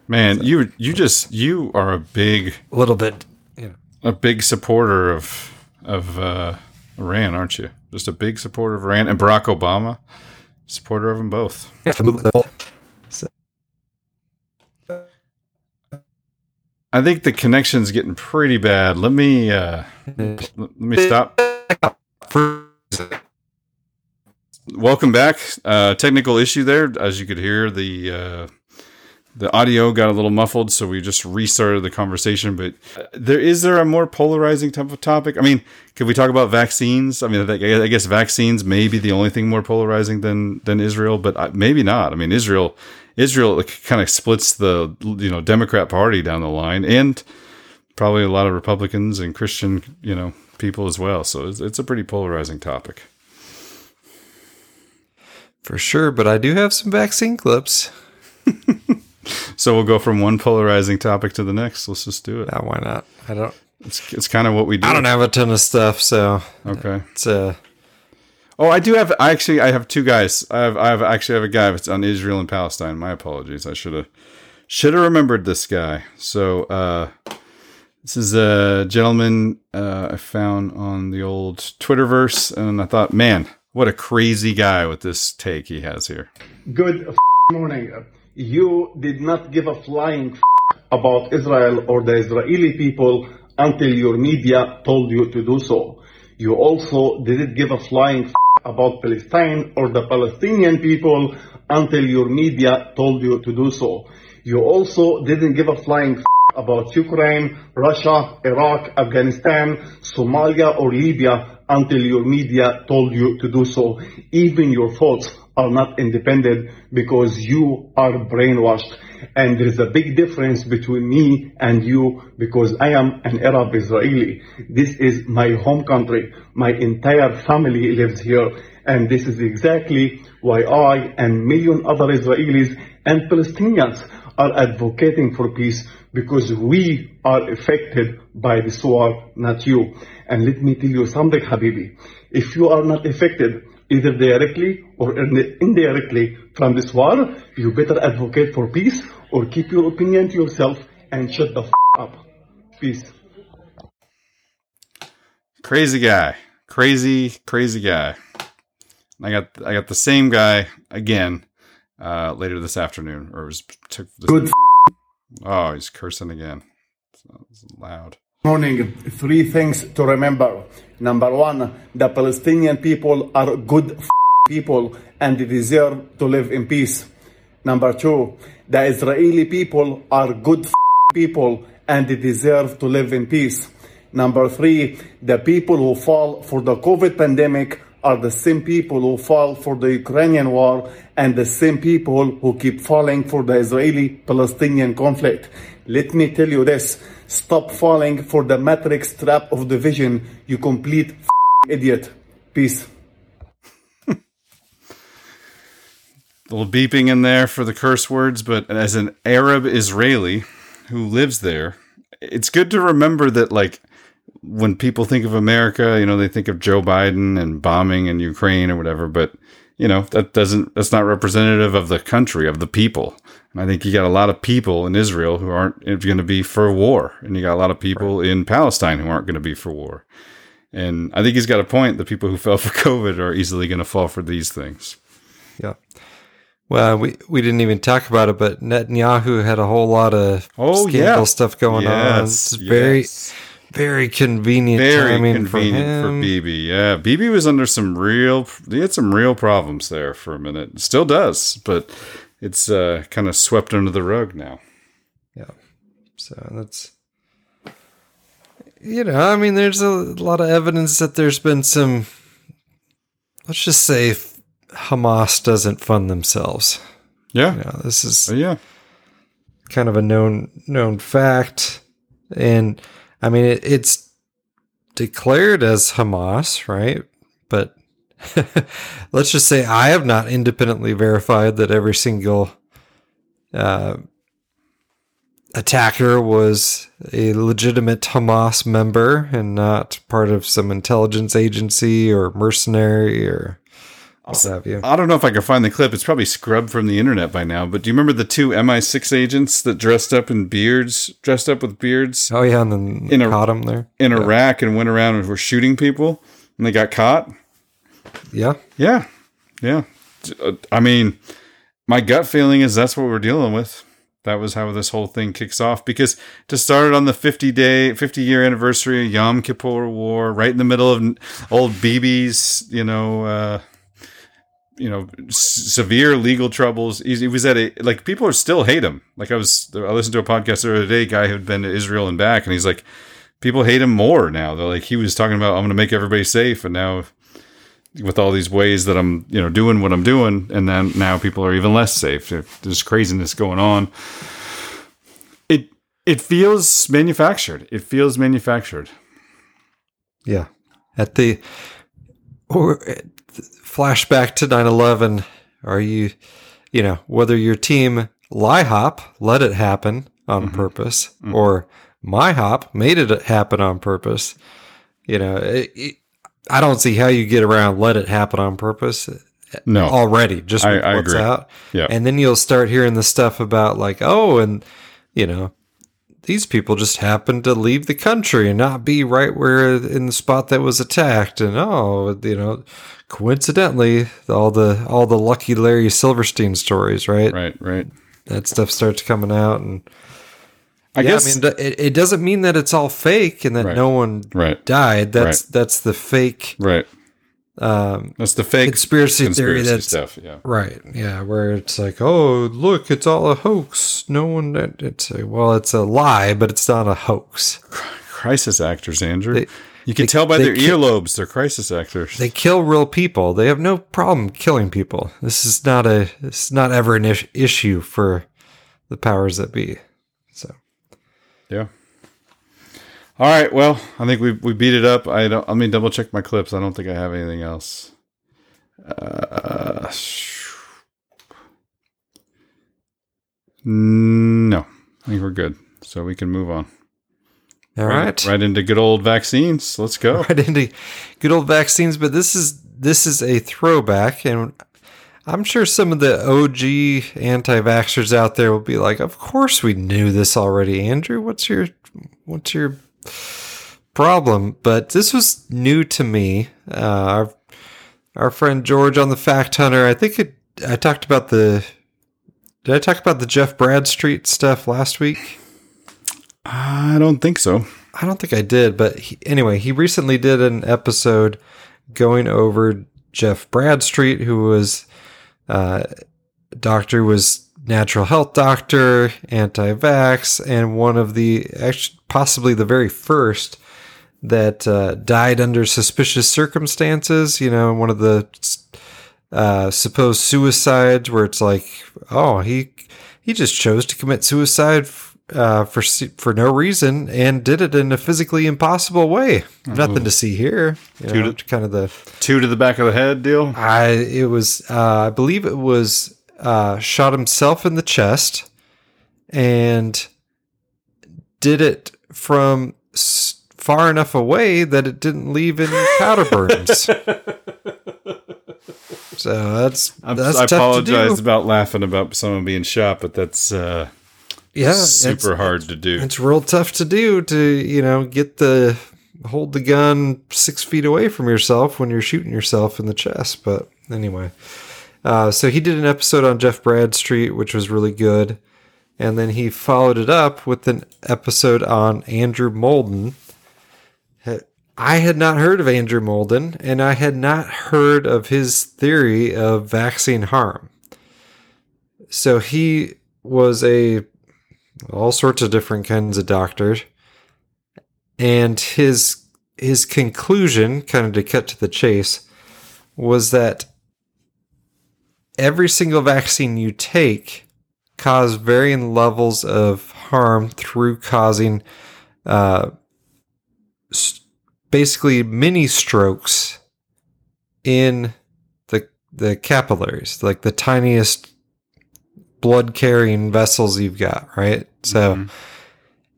man, you you just you are a big
A little bit, you know.
a big supporter of of uh, Iran, aren't you? Just a big supporter of Iran and Barack Obama, supporter of them both.
You have to move the whole-
I think the connection's getting pretty bad. Let me uh, let me stop. Welcome back. Uh, technical issue there, as you could hear the. Uh, the audio got a little muffled, so we just restarted the conversation. But uh, there is there a more polarizing type of topic? I mean, could we talk about vaccines? I mean, I guess vaccines may be the only thing more polarizing than than Israel, but uh, maybe not. I mean, Israel Israel kind of splits the you know Democrat Party down the line, and probably a lot of Republicans and Christian you know people as well. So it's, it's a pretty polarizing topic.
For sure, but I do have some vaccine clips.
So we'll go from one polarizing topic to the next. Let's just do it.
Yeah, why not? I don't
It's, it's kind of what we do.
I don't have a ton of stuff, so
Okay.
it's uh
Oh, I do have. I actually, I have two guys. I have, I have actually have a guy that's on Israel and Palestine. My apologies. I should have, should have remembered this guy. So, uh, this is a gentleman uh, I found on the old Twitterverse, and I thought, man, what a crazy guy with this take he has here.
Good f- morning. You did not give a flying f- about Israel or the Israeli people until your media told you to do so. You also didn't give a flying f- about Palestine or the Palestinian people until your media told you to do so. You also didn't give a flying f- about Ukraine, Russia, Iraq, Afghanistan, Somalia, or Libya until your media told you to do so. Even your thoughts are not independent because you are brainwashed. And there is a big difference between me and you because I am an Arab Israeli. This is my home country. My entire family lives here. And this is exactly why I and million other Israelis and Palestinians are advocating for peace because we are affected by this war, not you. And let me tell you something, Habibi. If you are not affected, either directly or indirectly from this war, you better advocate for peace or keep your opinion to yourself and shut the f- up. Peace.
Crazy guy. Crazy, crazy guy. I got I got the same guy again uh, later this afternoon, or it was took this
Good.
Oh, he's cursing again. It's loud.
Morning. Three things to remember. Number one, the Palestinian people are good people and they deserve to live in peace. Number two, the Israeli people are good people and they deserve to live in peace. Number three, the people who fall for the COVID pandemic are the same people who fall for the Ukrainian war and the same people who keep falling for the Israeli Palestinian conflict. Let me tell you this stop falling for the matrix trap of division, you complete idiot. Peace.
little beeping in there for the curse words, but as an Arab Israeli who lives there, it's good to remember that like when people think of America, you know, they think of Joe Biden and bombing in Ukraine or whatever, but you know, that doesn't that's not representative of the country, of the people. And I think you got a lot of people in Israel who aren't eh, going to be for war, and you got a lot of people right. in Palestine who aren't going to be for war. And I think he's got a point. The people who fell for COVID are easily going to fall for these things.
Yeah. Well, we, we didn't even talk about it, but Netanyahu had a whole lot of
oh,
scandal
yeah.
stuff going
yes,
on. It's
yes.
very convenient
Very
timing
convenient
for
for. Bibi. Yeah, Bibi was under some real. He had some real problems there for a minute. Still does, but it's uh, kind of swept under the rug now.
Yeah. So that's you know, I mean, there's a lot of evidence that there's been some. Let's just say Hamas doesn't fund themselves.
Yeah,
You know, this is
yeah.
kind of a known known fact, and I mean, it, it's declared as Hamas, right? But let's just say I have not independently verified that every single uh, attacker was a legitimate Hamas member and not part of some intelligence agency or mercenary or you.
I don't know if I can find the clip. It's probably scrubbed from the internet by now. But do you remember the two MI6 agents that dressed up in beards, dressed up with beards
Oh yeah, and then
In a-
caught him there.
in Iraq and went around and were shooting people and they got caught?
Yeah,
Yeah, yeah. Uh, I mean, my gut feeling is that's what we're dealing with. That was how this whole thing kicks off. Because to start it on the 50 day, 50 year anniversary of Yom Kippur War, right in the middle of old Bibi's, you know, uh, you know, s- severe legal troubles. He, he was at a like people are still hate him. Like I was, I listened to a podcast the other day, guy who'd been to Israel and back, and he's like, people hate him more now. They're like, he was talking about, I'm going to make everybody safe, and now with all these ways that I'm, you know, doing what I'm doing, and then now people are even less safe. There- There's craziness going on. It it feels manufactured. It feels manufactured.
Yeah. At the or flashback to 9/11, are you you know, whether your team LIHOP, let it happen on mm-hmm. purpose mm-hmm. or MIHOP made it happen on purpose, you know, it, it, I don't see how you get around let it happen on purpose uh,
No,
already just
I- I
what's
agree.
out.
Yeah.
And then you'll start hearing the stuff about like, oh, and you know, these people just happened to leave the country and not be right where in the spot that was attacked and oh you know coincidentally all the all the lucky larry silverstein stories right
right, right.
that stuff starts coming out and
I
yeah,
guess
I mean, it, it doesn't mean that it's all fake and that
Right.
no one
Right.
died. That's
Right.
that's the fake
right.
Um,
That's the fake
conspiracy, theory.
conspiracy
That's
stuff. Yeah.
right. Yeah, where it's like, oh, look, it's all a hoax. No one. It's a, well, it's a lie, but it's not a hoax.
Crisis actors, Andrew.
They-
You can
They-
tell by their earlobes, they're crisis actors.
They kill real people. They have no problem killing people. This is not a. This is not ever an is- issue for the powers that be. So
Yeah. All right. Well, I think we we beat it up. I don't. Let me double check my clips. I don't think I have anything else. Uh, no, I think we're good. So we can move on.
all right.
Right into good old vaccines. Let's go.
right into good old vaccines, but this is this is a throwback, and I'm sure some of the OG anti-vaxxers out there will be like, "Of course we knew this already, Andrew. What's your what's your problem?" But this was new to me. Uh, our our friend George on the Fact Hunter. I think it, I talked about the. Did I talk about the Jeff Bradstreet stuff last week?
I don't think so.
I don't think I did, but he, anyway, he recently did an episode going over Jeff Bradstreet, who was uh, doctor, was natural health doctor, anti-vax, and one of the actually possibly the very first that uh, died under suspicious circumstances. You know, one of the uh, supposed suicides where it's like, oh, he he just chose to commit suicide uh, for for no reason and did it in a physically impossible way. Nothing to see here. You
Two
know,
to-
kind of the
Two to the back of the head deal.
I it was uh, I believe it was uh, shot himself in the chest and did it from s- far enough away that it didn't leave any powder burns. so that's
I'm,
that's
I
tough to do.
apologize about laughing about someone being shot, but that's uh,
Yeah, it's-
super hard to do.
It's real tough to do to, you know, get the hold the gun six feet away from yourself when you're shooting yourself in the chest. But anyway, uh, so he did an episode on Jeff Bradstreet, which was really good. And then he followed it up with an episode on Andrew Moulden. I had not heard of Andrew Moulden, and I had not heard of his theory of vaccine harm. So he was a all sorts of different kinds of doctors. And his his conclusion, kind of to cut to the chase, was that every single vaccine you take cause varying levels of harm through causing uh, basically mini strokes in the the capillaries, like the tiniest blood carrying vessels you've got, right? So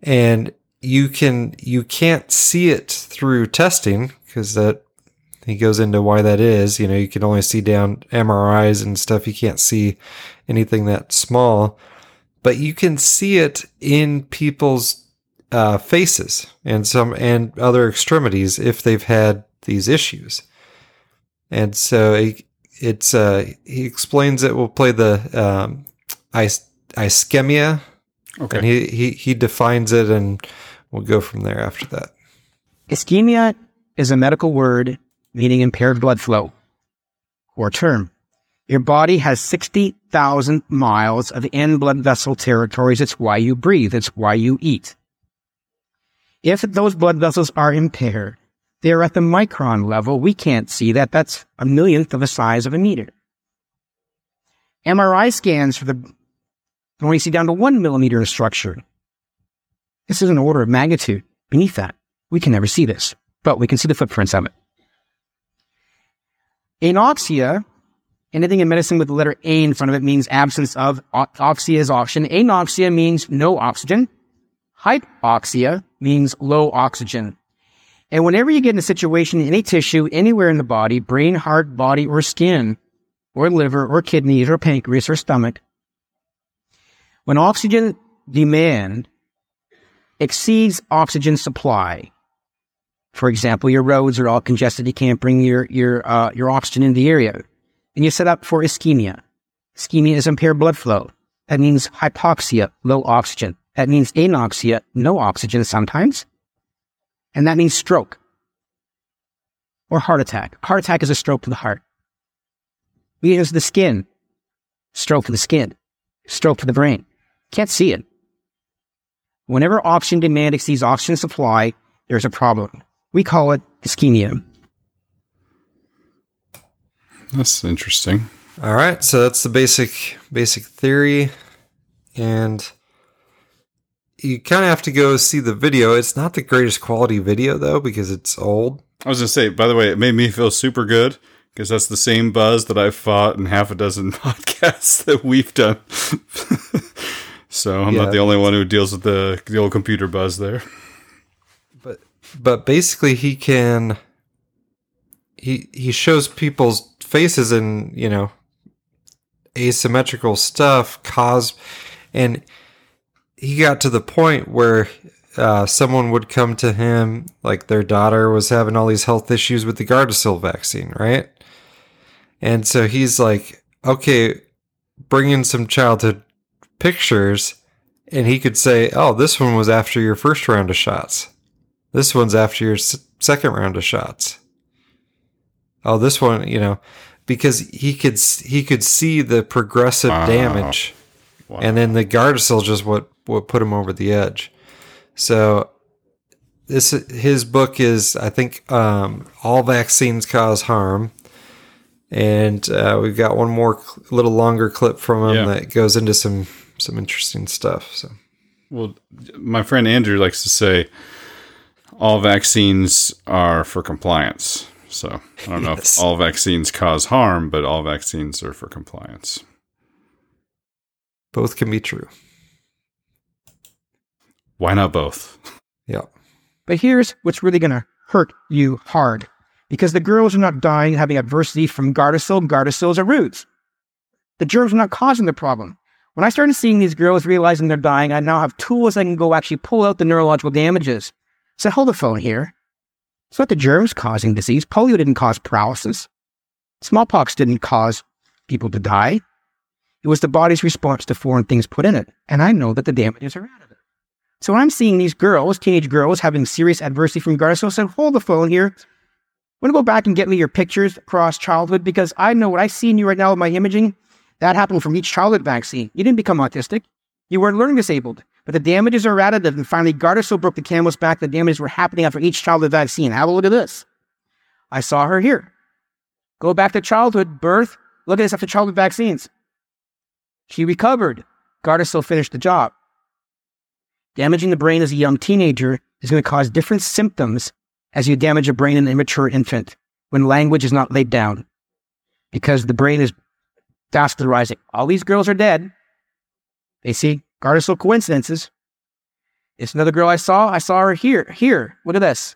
and you can you can't see it through testing because that he goes into why that is. You know, you can only see down MRIs and stuff. You can't see anything that small, but you can see it in people's uh, faces and some and other extremities if they've had these issues. And so it, it's uh, he explains it. We'll play the um, is- ischemia.
Okay.
And he, he he defines it, and we'll go from there after that.
Ischemia is a medical word meaning impaired blood flow or term. Your body has 60,000 miles of end blood vessel territories. It's why you breathe. It's why you eat. If those blood vessels are impaired, they're at the micron level. We can't see that. That's a millionth of the size of a meter. MRI scans for the can only see down to one millimeter of structure. This is an order of magnitude beneath that. We can never see this, but we can see the footprints of it. Anoxia, anything in medicine with the letter A in front of it means absence of. Oxia is oxygen. Anoxia means no oxygen. Hypoxia means low oxygen. And whenever you get in a situation, in any tissue, anywhere in the body, brain, heart, body, or skin, or liver, or kidneys, or pancreas, or stomach, when oxygen demand exceeds oxygen supply, for example, your roads are all congested, you can't bring your, your, uh, your oxygen in the area, and you set up for ischemia. Ischemia is impaired blood flow. That means hypoxia, low oxygen. That means anoxia, no oxygen sometimes. And that means stroke or heart attack. Heart attack is a stroke to the heart. Weakness the skin, stroke to the skin, stroke to the brain. Can't see it. Whenever oxygen demand exceeds oxygen supply, there's a problem. We call it ischemia.
That's interesting.
All right, so that's the basic basic theory, and you kind of have to go see the video. It's not the greatest quality video though because it's old.
I was gonna say, by the way, it made me feel super good because that's the same buzz that I've fought in half a dozen podcasts that we've done. so I'm
Yeah.
not the only one who deals with the the old computer buzz there.
But basically he can he he shows people's faces and you know asymmetrical stuff cause and he got to the point where uh, someone would come to him like their daughter was having all these health issues with the Gardasil vaccine, right? And so he's like, okay, bring in some childhood pictures, and he could say, oh, this one was after your first round of shots. This one's after your s- second round of shots. Oh, this one, you know, because he could he could see the progressive
Wow.
damage,
Wow.
and then the Gardasil just what what put him over the edge. So this his book is I think um, all vaccines cause harm, and uh, we've got one more cl- little longer clip from him
Yeah.
that goes into some some interesting stuff. So
Well, my friend Andrew likes to say all vaccines are for compliance. So I don't know
Yes.
if all vaccines cause harm, but all vaccines are for compliance.
both can be true.
Why not both?
Yeah.
But here's what's really going to hurt you hard. Because the girls are not dying having adversity from Gardasil. Gardasil's a ruse. The germs are not causing the problem. When I started seeing these girls realizing they're dying, I now have tools I can go actually pull out the neurological damages. So hold the phone here. It's not the germs causing disease. Polio didn't cause paralysis. Smallpox didn't cause people to die. It was the body's response to foreign things put in it. And I know that the damages are out of it. So I'm seeing these girls, teenage girls, having serious adversity from Gardasil, I said, hold the phone here. I'm going to go back and get me your pictures across childhood because I know what I see in you right now with my imaging. That happened from each childhood vaccine. You didn't become autistic. You weren't learning disabled. But the damages are additive. And finally, Gardasil broke the camel's back. The damages were happening after each childhood vaccine. Have a look at this. I saw her here. Go back to childhood, birth. Look at this after childhood vaccines. She recovered. Gardasil finished the job. Damaging the brain as a young teenager is going to cause different symptoms as you damage a brain in an immature infant when language is not laid down because the brain is vascularizing. All these girls are dead. They see Gardasil coincidences. It's another girl I saw. I saw her here. Here. Look at this.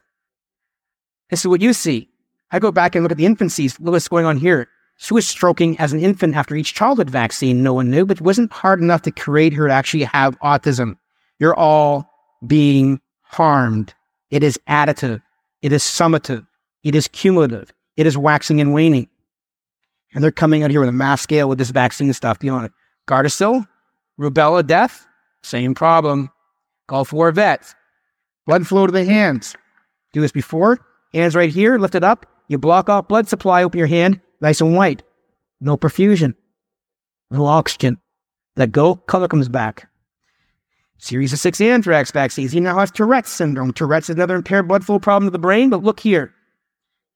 This is what you see. I go back and look at the infancies. Look what's going on here. She was stroking as an infant after each childhood vaccine. No one knew, but it wasn't hard enough to create her to actually have autism. You're all being harmed. It is additive. It is summative. It is cumulative. It is waxing and waning. And they're coming out here with a mass scale with this vaccine stuff. You want it? Gardasil, rubella death, same problem. Gulf War vets, blood flow to the hands. Do this before. Hands right here, lift it up. You block off blood supply, open your hand, nice and white. No perfusion. No oxygen. Let go, color comes back. Series of six anthrax vaccines. He now has Tourette's syndrome. Tourette's is another impaired blood flow problem to the brain, but look here.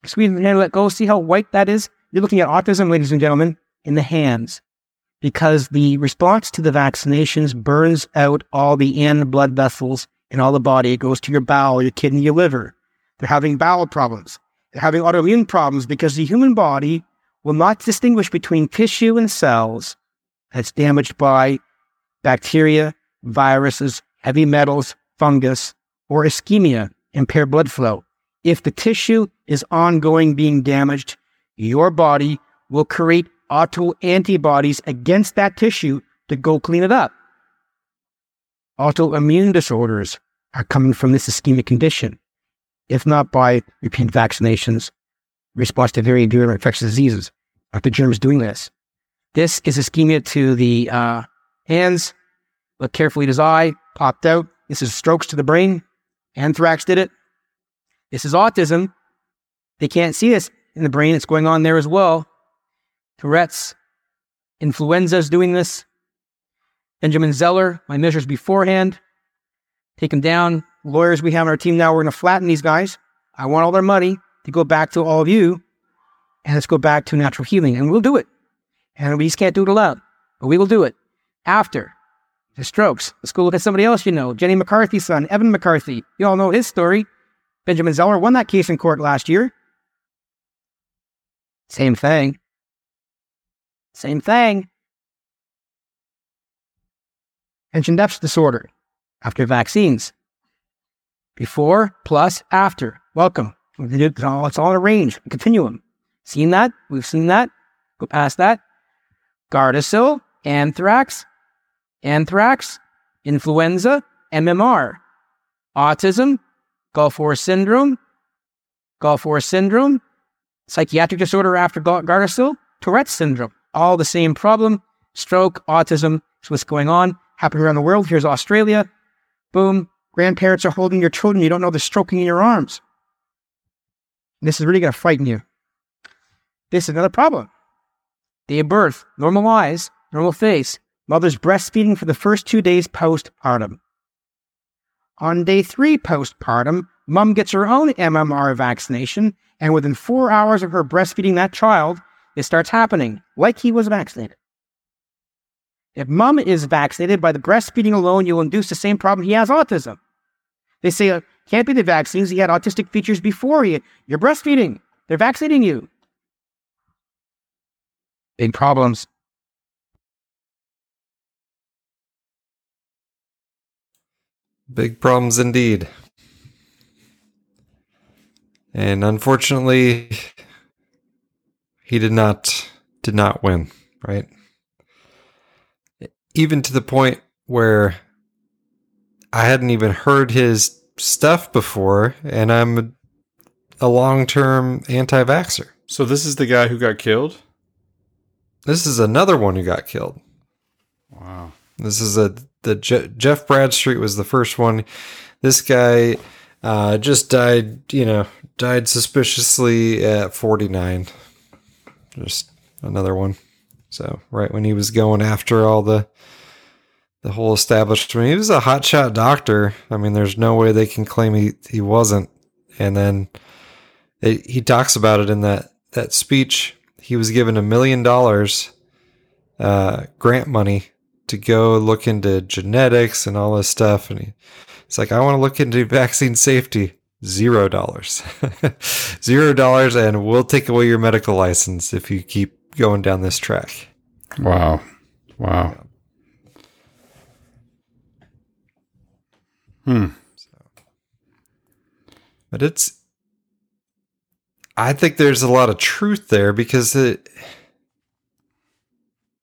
Squeeze the hand, let go. See how white that is? You're looking at autism, ladies and gentlemen, in the hands. Because the response to the vaccinations burns out all the in blood vessels in all the body. It goes to your bowel, your kidney, your liver. They're having bowel problems. They're having autoimmune problems because the human body will not distinguish between tissue and cells that's damaged by bacteria, viruses, heavy metals, fungus, or ischemia, impaired blood flow. If the tissue is ongoing being damaged, your body will create auto antibodies against that tissue to go clean it up. Autoimmune disorders are coming from this ischemic condition, if not by repeat vaccinations, response to very virulent infectious diseases. Are the germs doing this? This is ischemia to the uh, hands. Look carefully at his eye, popped out. This is strokes to the brain. Anthrax did it. This is autism. They can't see this in the brain. It's going on there as well. Tourette's, influenza is doing this. Benjamin Zeller, my measures beforehand. Take them down. Lawyers we have on our team now, we're going to flatten these guys. I want all their money to go back to all of you, and let's go back to natural healing, and we'll do it. And we just can't do it alone, but we will do it after the strokes. Let's go look at somebody else you know. Jenny McCarthy's son, Evan McCarthy. You all know his story. Benjamin Zeller won that case in court last year. Same thing. Same thing. Attention deficit disorder after vaccines. Before, plus, after. Welcome. It's all, in a range, a continuum. Seen that? We've seen that. Go past that. Gardasil, anthrax, anthrax, influenza, MMR, autism, Gulf War syndrome, Gulf War syndrome, psychiatric disorder after Gardasil, Tourette's syndrome. All the same problem. Stroke, autism is what's going on. Happening around the world. Here's Australia. Boom. Grandparents are holding your children. You don't know they're stroking in your arms. This is really going to frighten you. This is another problem. Day of birth, normal eyes, normal face, mother's breastfeeding for the first two days postpartum. On day three postpartum, mom gets her own MMR vaccination, and within four hours of her breastfeeding that child, it starts happening like he was vaccinated. If mom is vaccinated by the breastfeeding alone, you'll induce the same problem. He has autism. They say it uh, can't be the vaccines. He had autistic features before. He, you're breastfeeding. They're vaccinating you. Big problems.
Big problems indeed. And unfortunately, he did not did not win, right? Even to the point where I hadn't even heard his stuff before, and I'm a long term anti vaxxer.
So, this is the guy who got killed?
This is another one who got killed.
Wow.
This is a the Je- Jeff Bradstreet was the first one. This guy uh, just died, you know, died suspiciously at 49. Just another one. So right when he was going after all the the whole establishment, he was a hotshot doctor. I mean, there's no way they can claim he he wasn't. And then it, he talks about it in that that speech. He was given a million dollars uh, grant money to go look into genetics and all this stuff. And he, it's like, I want to look into vaccine safety. Zero dollars. Zero dollars, and we'll take away your medical license if you keep going down this track.
Wow. Wow. Hmm.
But it's, I think there's a lot of truth there because it,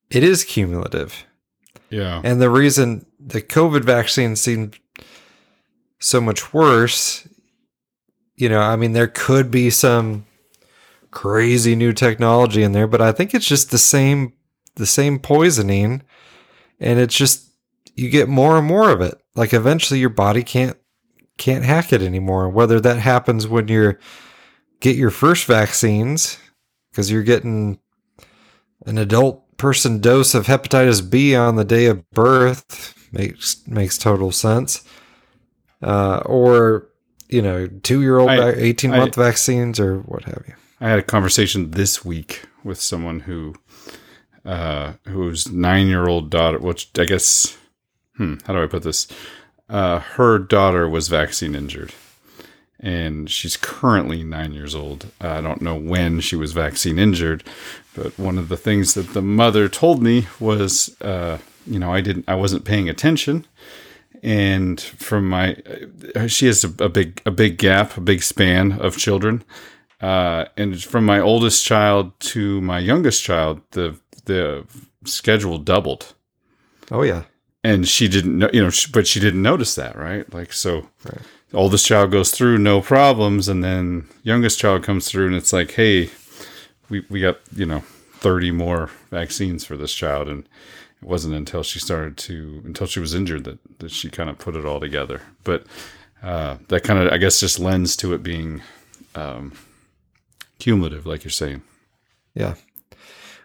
it is cumulative.
Yeah.
And the reason the COVID vaccine seemed so much worse, you know, I mean, there could be some crazy new technology in there, but I think it's just the same, the same poisoning. And it's just, you get more and more of it. Like eventually your body can't, can't hack it anymore. Whether that happens when you're, get your first vaccines, because you're getting an adult person dose of hepatitis B on the day of birth makes makes total sense. Uh, or you know, two year old, eighteen month vaccines, or what have you.
I had a conversation this week with someone who, uh, whose nine year old daughter, which I guess, hmm, how do I put this? Uh, her daughter was vaccine injured and she's currently nine years old. I don't know when she was vaccine injured, but one of the things that the mother told me was, uh, you know, I didn't, I wasn't paying attention, and from my, she has a, a big, a big gap, a big span of children, uh, and from my oldest child to my youngest child, the the schedule doubled.
Oh yeah,
and she didn't know, you know, but she didn't notice that, right? Like so. Right oldest child goes through no problems and then youngest child comes through and it's like hey we, we got you know 30 more vaccines for this child and it wasn't until she started to until she was injured that, that she kind of put it all together. But uh, that kind of i guess just lends to it being um, cumulative like you're saying.
Yeah.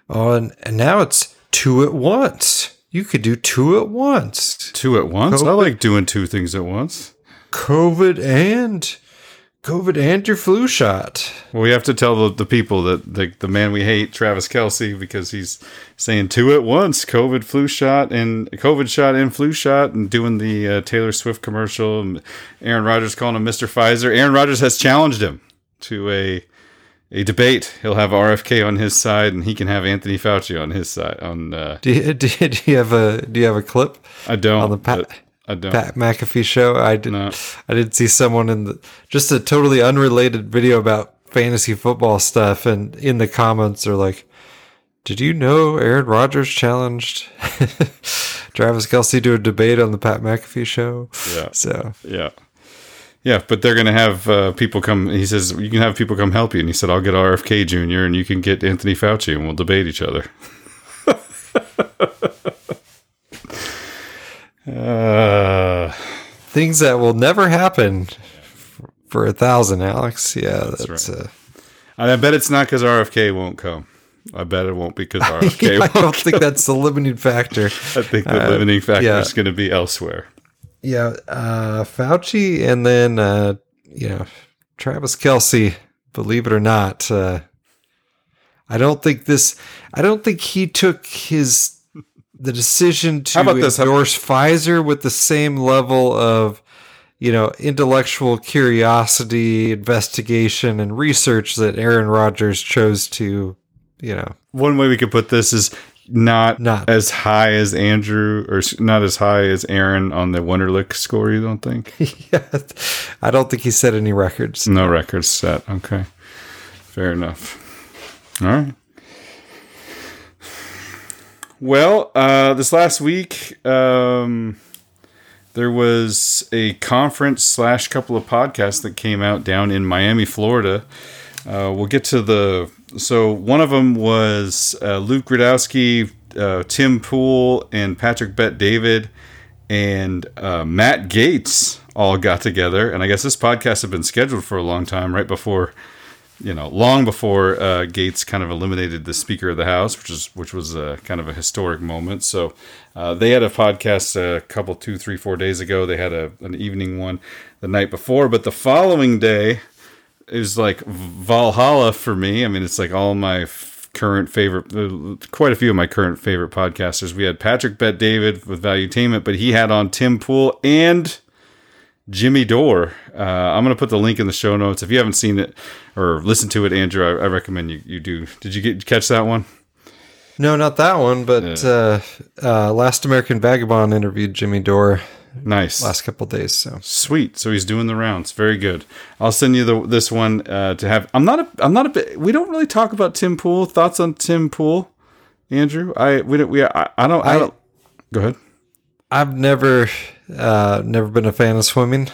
Oh and, and now it's two at once. You could do two at once.
Two at once? COVID. i like doing two things at once.
COVID and COVID and your flu shot.
Well, we have to tell the, the people that the, the man we hate, Travis Kelce, because he's saying two at once COVID flu shot and COVID shot and flu shot and doing the uh, Taylor Swift commercial. And Aaron Rodgers calling him Mr. Pfizer. Aaron Rodgers has challenged him to a a debate. He'll have RFK on his side, and he can have Anthony Fauci on his side. On uh,
Do you, do, you, do you have a do you have a clip?
I don't
on the
but I don't.
Pat McAfee show. I did.
No.
I did see someone in the just a totally unrelated video about fantasy football stuff, and in the comments are like, "Did you know Aaron Rodgers challenged Travis Kelce to a debate on the Pat McAfee show?"
Yeah.
So
Yeah. Yeah, but they're going to have uh, people come. He says, you can have people come help you. And he said, I'll get RFK Jr. and you can get Anthony Fauci and we'll debate each other. uh,
things that will never happen for, for a thousand, Alex. Yeah, that's,
right.
uh,
I bet it's not because RFK won't come. I bet it won't because RFK
I
won't
don't think that's the limiting factor.
I think the
Uh,
limiting factor
yeah.
is going to be elsewhere.
Yeah, uh, Fauci and then uh, you know Travis Kelce. Believe it or not, uh, I don't think this. I don't think he took his the decision to
How about this?
Endorse Pfizer with the same level of you know intellectual curiosity, investigation, and research that Aaron Rodgers chose to. You know,
One way we could put this is not,
Not.
as high as Andrew or not as high as Aaron on the Wonderlic score, you don't think?
yeah, I don't think he set any records.
No records set. Okay. Fair enough. All right. Well, uh, this last week, um, there was a conference slash couple of podcasts that came out down in Miami, Florida. Uh, we'll get to the. So one of them was uh, Luke Gradowski, uh, Tim Pool, and Patrick Bet David, and uh, Matt Gaetz all got together. And I guess this podcast had been scheduled for a long time, right before, you know, long before uh, Gaetz kind of eliminated the Speaker of the House, which is which was a, kind of a historic moment. So uh, they had a podcast a couple, two, three, four days ago. They had a an evening one the night before, but the following day was like Valhalla for me. I mean, it's like all my f- current favorite, uh, quite a few of my current favorite podcasters. We had Patrick Bet David with Valuetainment, but he had on Tim Pool and Jimmy Dore. Uh, I'm going to put the link in the show notes. If you haven't seen it or listened to it, Andrew, I, I recommend you, you do. Did you get catch that one?
No, not that one, but uh, uh, Last American Vagabond interviewed Jimmy Dore
Nice.
last couple days. So
Sweet. So he's doing the rounds. Very good. I'll send you the this one uh, to have. I'm not a. I'm not a. We don't really talk about Tim Pool. Thoughts on Tim Pool, Andrew? I we don't. We I, I don't. I,
I-
don't. Go ahead.
I've never, uh, never been a fan of swimming.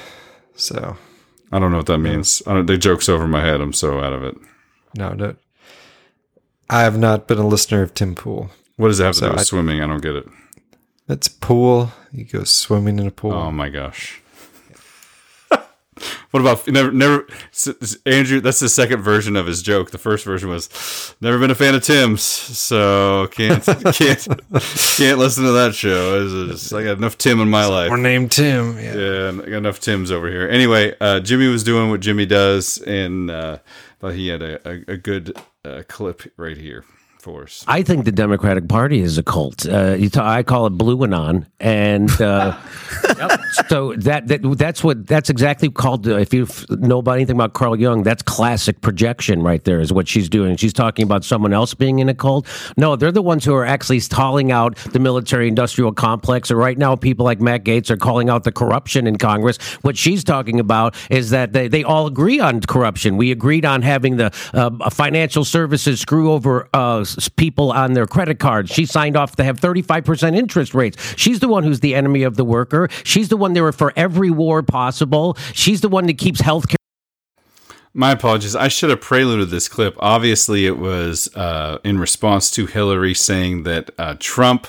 So
I don't know what that means. I don't, the joke's over my head. I'm so out of it.
no, no, I have not been a listener of Tim Pool.
What does it have to do with
I-
swimming? I don't get it.
It's pool. You go swimming in a pool.
Oh my gosh. What about never never Andrew? That's the second version of his joke. The first version was never been a fan of Tim's, so can't can't can't listen to that show. Just, I got enough Tim in my life.
We're named Tim. Yeah.
Yeah, I got enough Tims over here. Anyway, uh, Jimmy was doing what Jimmy does, and uh, thought he had a, a, a good uh, clip right here for us.
I think the Democratic Party is a cult. Uh, you ta- I call it Blue Anon, and uh, so that, that that's what that's exactly called. Uh, if you f- know about anything about Carl Jung, that's classic projection right there. Is what she's doing. She's talking about someone else being in a cult. No, they're the ones who are actually calling out the military-industrial complex. And right now, people like Matt Gaetz are calling out the corruption in Congress. What she's talking about is that they, they all agree on corruption. We agreed on having the uh, financial services screw over uh, s- people on their credit cards. She signed off to have 35% interest rates. She's the one who's the enemy of the worker. She's the one there for every war possible. She's the one that keeps healthcare.
My apologies. I should have preluded this clip. Obviously, it was uh, in response to Hillary saying that uh, Trump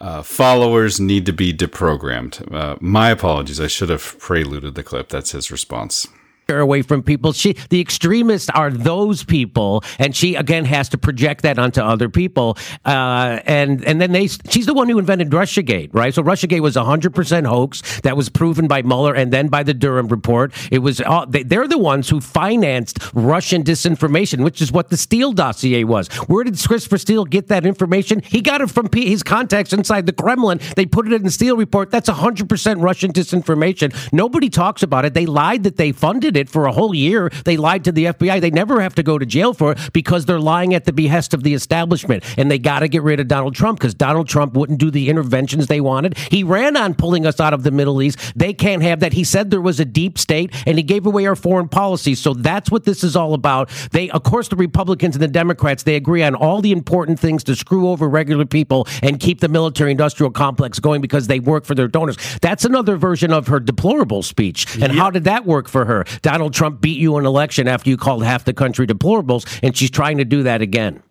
uh, followers need to be deprogrammed. Uh, my apologies. I should have preluded the clip. That's his response.
Away from people. She, the extremists are those people, and she again has to project that onto other people. Uh, and and then they, she's the one who invented RussiaGate, right? So RussiaGate was hundred percent hoax that was proven by Mueller and then by the Durham report. It was all, they, they're the ones who financed Russian disinformation, which is what the Steele dossier was. Where did Christopher Steele get that information? He got it from P- his contacts inside the Kremlin. They put it in the Steele report. That's hundred percent Russian disinformation. Nobody talks about it. They lied that they funded for a whole year. They lied to the FBI. They never have to go to jail for it because they're lying at the behest of the establishment. And they got to get rid of Donald Trump because Donald Trump wouldn't do the interventions they wanted. He ran on pulling us out of the Middle East. They can't have that. He said there was a deep state and he gave away our foreign policy. So that's what this is all about. They, of course, the Republicans and the Democrats, they agree on all the important things to screw over regular people and keep the military industrial complex going because they work for their donors. That's another version of her deplorable speech. And how did that work for her? Donald Trump beat you an election after you called half the country deplorables, and she's trying to do that again.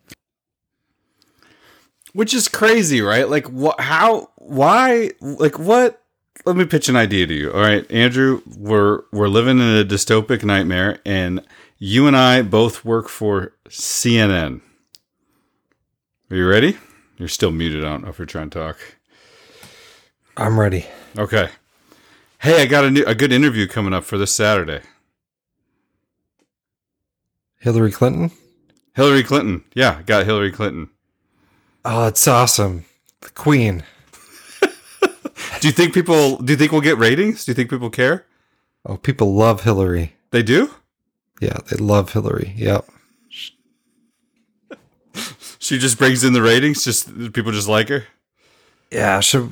Which is crazy, right? Like, what? How? Why? Like, what? Let me pitch an idea to you. All right, Andrew, we're we're living in a dystopic nightmare, and you and I both work for CNN. Are you ready? You're still muted. I don't know if you're trying to talk.
I'm ready.
Okay. Hey, I got a new, a good interview coming up for this Saturday.
Hillary Clinton?
Hillary Clinton. Yeah, got Hillary Clinton.
Oh, it's awesome. The Queen.
Do you think people do you think we'll get ratings? Do you think people care?
Oh, people love Hillary.
They do?
Yeah, they love Hillary. Yep.
She just brings in the ratings, just people just like her.
Yeah, she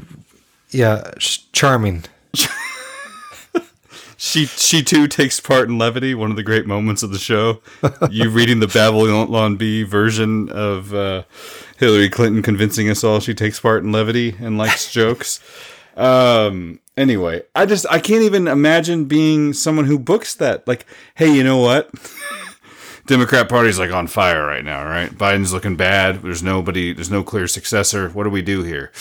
yeah, she's charming.
She she too takes part in levity, one of the great moments of the show. you reading the Babylon Bee version of uh, Hillary Clinton convincing us all she takes part in levity and likes jokes. Um anyway, I just I can't even imagine being someone who books that. Like, hey, you know what? Democrat Party's like on fire right now, right? Biden's looking bad. There's nobody, there's no clear successor. What do we do here?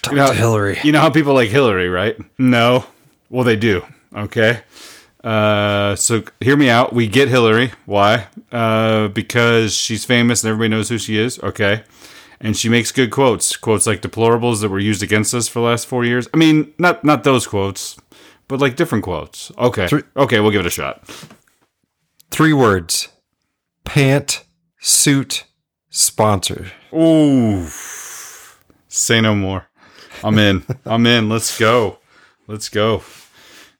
Talk
You know,
to Hillary.
You know how people like Hillary, right? No. Well, they do. Okay. Uh, so hear me out. We get Hillary. Why? Uh, because she's famous and everybody knows who she is. Okay. And she makes good quotes. Quotes like deplorables that were used against us for the last four years. I mean, not not those quotes, but like different quotes. Okay. Okay, we'll give it a shot.
Three words. Pant, suit, sponsor.
Ooh. Say no more. I'm in. I'm in. Let's go. Let's go.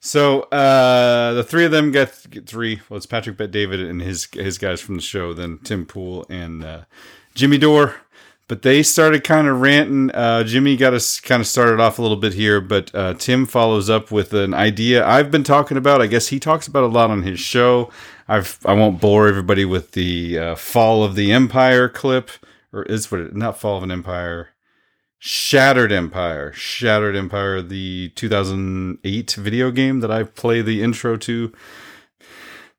So uh, the three of them get, get three. Well, it's Patrick Bet David and his his guys from the show. Then Tim Pool and uh, Jimmy Dore. But they started kind of ranting. Uh, Jimmy got us kind of started off a little bit here, but uh, Tim follows up with an idea I've been talking about. I guess he talks about a lot on his show. I've I won't bore everybody with the uh, fall of the empire clip, or is what it, not fall of an empire. Shattered Empire. Shattered Empire, the 2008 video game that I play the intro to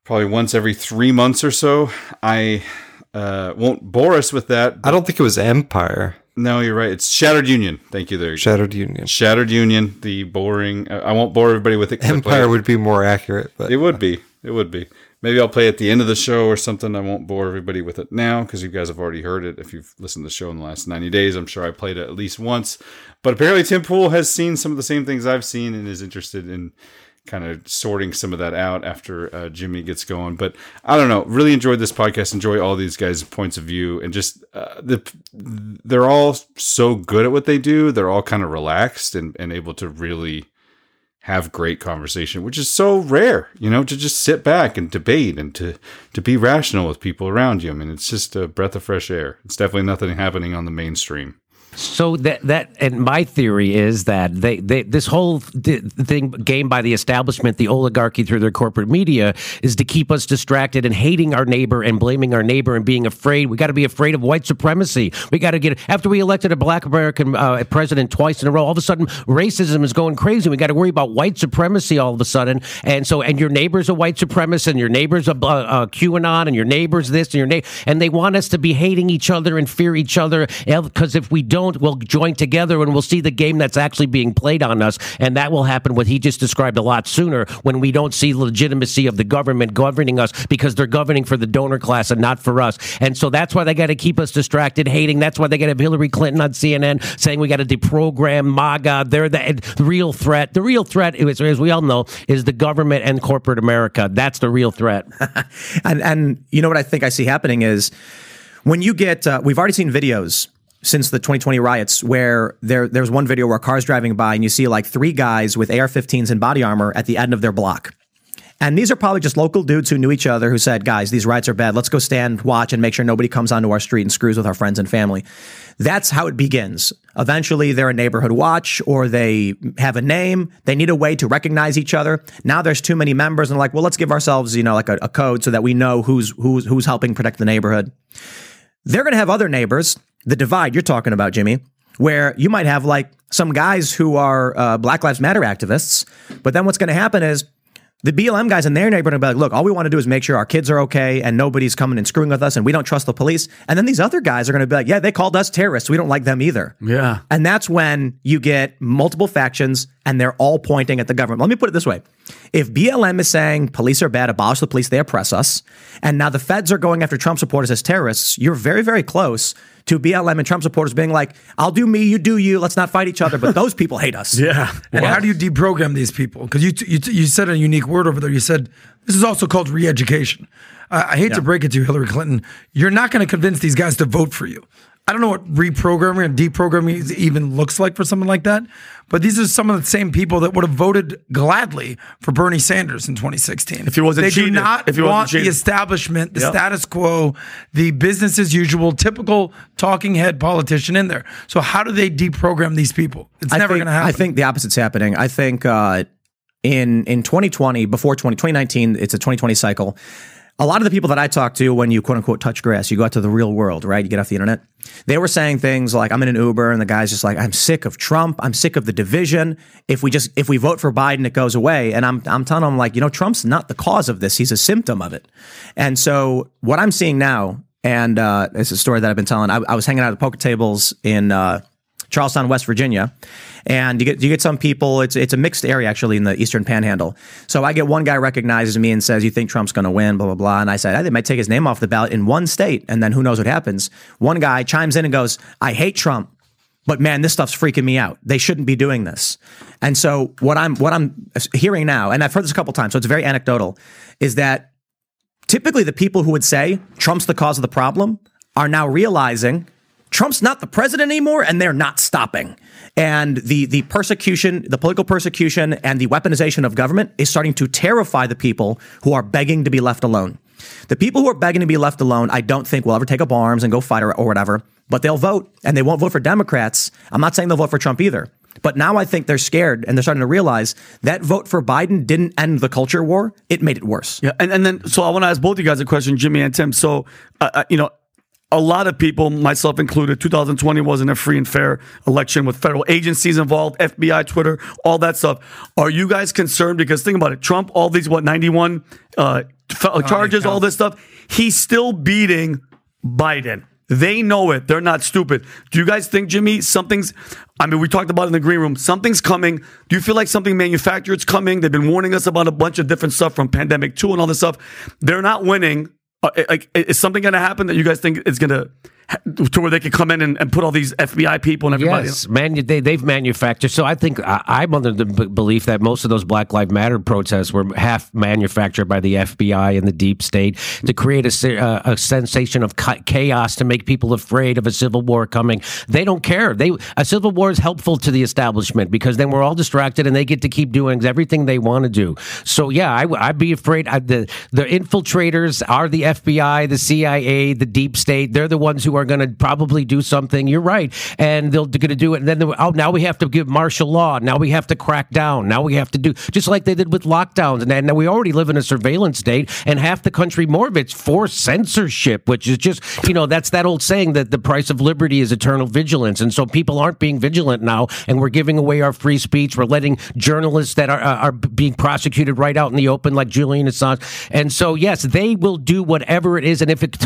probably once every three months or so. I uh, won't bore us with that.
I don't think it was Empire.
No, you're right. It's Shattered Union. Thank you. There, you go.
Shattered Union.
Shattered Union. The boring. I I won't bore everybody with it.
Empire would be more accurate, but
It would be. It would be. Maybe I'll play at the end of the show or something. I won't bore everybody with it now because you guys have already heard it. If you've listened to the show in the last 90 days, I'm sure I played it at least once. But apparently, Tim Pool has seen some of the same things I've seen and is interested in kind of sorting some of that out after uh, Jimmy gets going. But I don't know. Really enjoyed this podcast. Enjoy all these guys' points of view and just uh, the they're all so good at what they do. They're all kind of relaxed and, and able to really have great conversation, which is so rare, you know, to just sit back and debate and to to be rational with people around you. I mean, it's just a breath of fresh air. It's definitely nothing happening on the mainstream.
So that that and my theory is that they, they this whole th- thing game by the establishment, the oligarchy through their corporate media, is to keep us distracted and hating our neighbor and blaming our neighbor and being afraid. We got to be afraid of white supremacy. We got to get after we elected a black American uh, president twice in a row. All of a sudden, racism is going crazy. We got to worry about white supremacy all of a sudden. And so, and your neighbor's a white supremacist, and your neighbor's a uh, uh, QAnon, and your neighbor's this, and your neighbor, and they want us to be hating each other and fear each other because if we don't don't, we'll join together and we'll see the game that's actually being played on us. And that will happen what he just described a lot sooner when we don't see legitimacy of the government governing us because they're governing for the donor class and not for us. And so that's why they got to keep us distracted, hating. That's why they got to have Hillary Clinton on CNN saying we got to deprogram MAGA. They're the, the real threat. The real threat, is, as we all know, is the government and corporate America. That's the real threat.
and and you know what I think I see happening is when you get uh, we've already seen videos since the 2020 riots where there there's one video where a car's driving by and you see like three guys with AR-15s and body armor at the end of their block. And these are probably just local dudes who knew each other who said, guys, these riots are bad. Let's go stand, watch, and make sure nobody comes onto our street and screws with our friends and family. That's how it begins. Eventually, they're a neighborhood watch or they have a name. They need a way to recognize each other. Now there's too many members and like, well, let's give ourselves, you know, like a, a code so that we know who's, who's, who's helping protect the neighborhood. They're going to have other neighbors, the divide you're talking about, Jimmy, where you might have like some guys who are uh, Black Lives Matter activists. But then what's going to happen is the BLM guys in their neighborhood will be like, look, all we want to do is make sure our kids are okay and nobody's coming and screwing with us and we don't trust the police. And then these other guys are going to be like, yeah, they called us terrorists. We don't like them either.
Yeah.
And that's when you get multiple factions and they're all pointing at the government. Let me put it this way. If BLM is saying police are bad, abolish the police, they oppress us, and now the feds are going after Trump supporters as terrorists, you're very, very close to BLM and Trump supporters being like, I'll do me, you do you, let's not fight each other. But those people hate us.
Yeah. And how do you deprogram these people? Because you, you, you said a unique word over there. You said this is also called re education. I, I hate
Yeah.
to break it to you, Hillary Clinton. You're not going to convince these guys to vote for you. I don't know what reprogramming and deprogramming even looks like for someone like that, but these are some of the same people that would have voted gladly for Bernie Sanders in 2016.
If he wasn't
they do not
If he
want the establishment, the
Yep.
status quo, the business as usual, typical talking head politician in there. So how do they deprogram these people? It's
I
never going to happen.
I think the opposite's happening. I think uh, in in 2020, before 20, 2019, it's a 2020 cycle. A lot of the people that I talk to when you quote unquote touch grass, you go out to the real world, right? You get off the internet. They were saying things like, I'm in an Uber and the guy's just like, I'm sick of Trump. I'm sick of the division. If we just, if we vote for Biden, it goes away. And I'm, I'm telling them like, you know, Trump's not the cause of this. He's a symptom of it. And so what I'm seeing now, and uh, it's a story that I've been telling, I, I was hanging out at poker tables in, uh, Charles Town, West Virginia, and you get you get some people. It's it's a mixed area actually in the Eastern Panhandle. So I get one guy recognizes me and says, "You think Trump's going to win?" Blah blah blah. And I said, "I think might take his name off the ballot in one state, and then who knows what happens." One guy chimes in and goes, "I hate Trump." But man, this stuff's freaking me out. They shouldn't be doing this. And so what I'm what I'm hearing now, and I've heard this a couple times, so it's very anecdotal, is that typically the people who would say Trump's the cause of the problem are now realizing Trump's not the president anymore and they're not stopping. And the the persecution, the political persecution and the weaponization of government is starting to terrify the people who are begging to be left alone. The people who are begging to be left alone, I don't think will ever take up arms and go fight or, or whatever, but they'll vote and they won't vote for Democrats. I'm not saying they'll vote for Trump either. But now I think they're scared and they're starting to realize that vote for Biden didn't end the culture war. It made it worse.
Yeah, and, and then so I want to ask both you guys a question, Jimmy and Tim. So, uh, uh, you know, a lot of people, myself included, 2020 wasn't a free and fair election with federal agencies involved, FBI, Twitter, all that stuff. Are you guys concerned? Because think about it, Trump, all these what 91 uh, f- charges, all this stuff, he's still beating Biden. They know it. They're not stupid. Do you guys think, Jimmy, something's, I mean, we talked about it in the green room, something's coming. Do you feel like something manufactured's coming? They've been warning us about a bunch of different stuff from pandemic two and all this stuff. They're not winning. Uh, like, is something going to happen that you guys think is going to, to where they could come in and, and put all these FBI people and everybody?
Yes, man, they, they've manufactured. So I think I, I'm under the b- belief that most of those Black Lives Matter protests were half manufactured by the FBI and the deep state to create a, uh, a sensation of chaos to make people afraid of a civil war coming. They don't care. They a civil war is helpful to the establishment because then we're all distracted and they get to keep doing everything they want to do. So yeah, I, would be afraid. I, the the infiltrators are the FBI, the CIA, the deep state. They're the ones who are going to probably do something. You're right, and they're going to do it. And then oh, now we have to give martial law. Now we have to crack down. Now we have to do just like they did with lockdowns. And now we already live in a surveillance state, and half the country, more of it's forced censorship, which is just you know that's that old saying that the price of liberty is eternal vigilance. And so people aren't being vigilant now, and we're giving away our free speech. We're letting journalists that are are being prosecuted right out in the open, like Julian Assange. And so yes, they will do whatever it is, and if it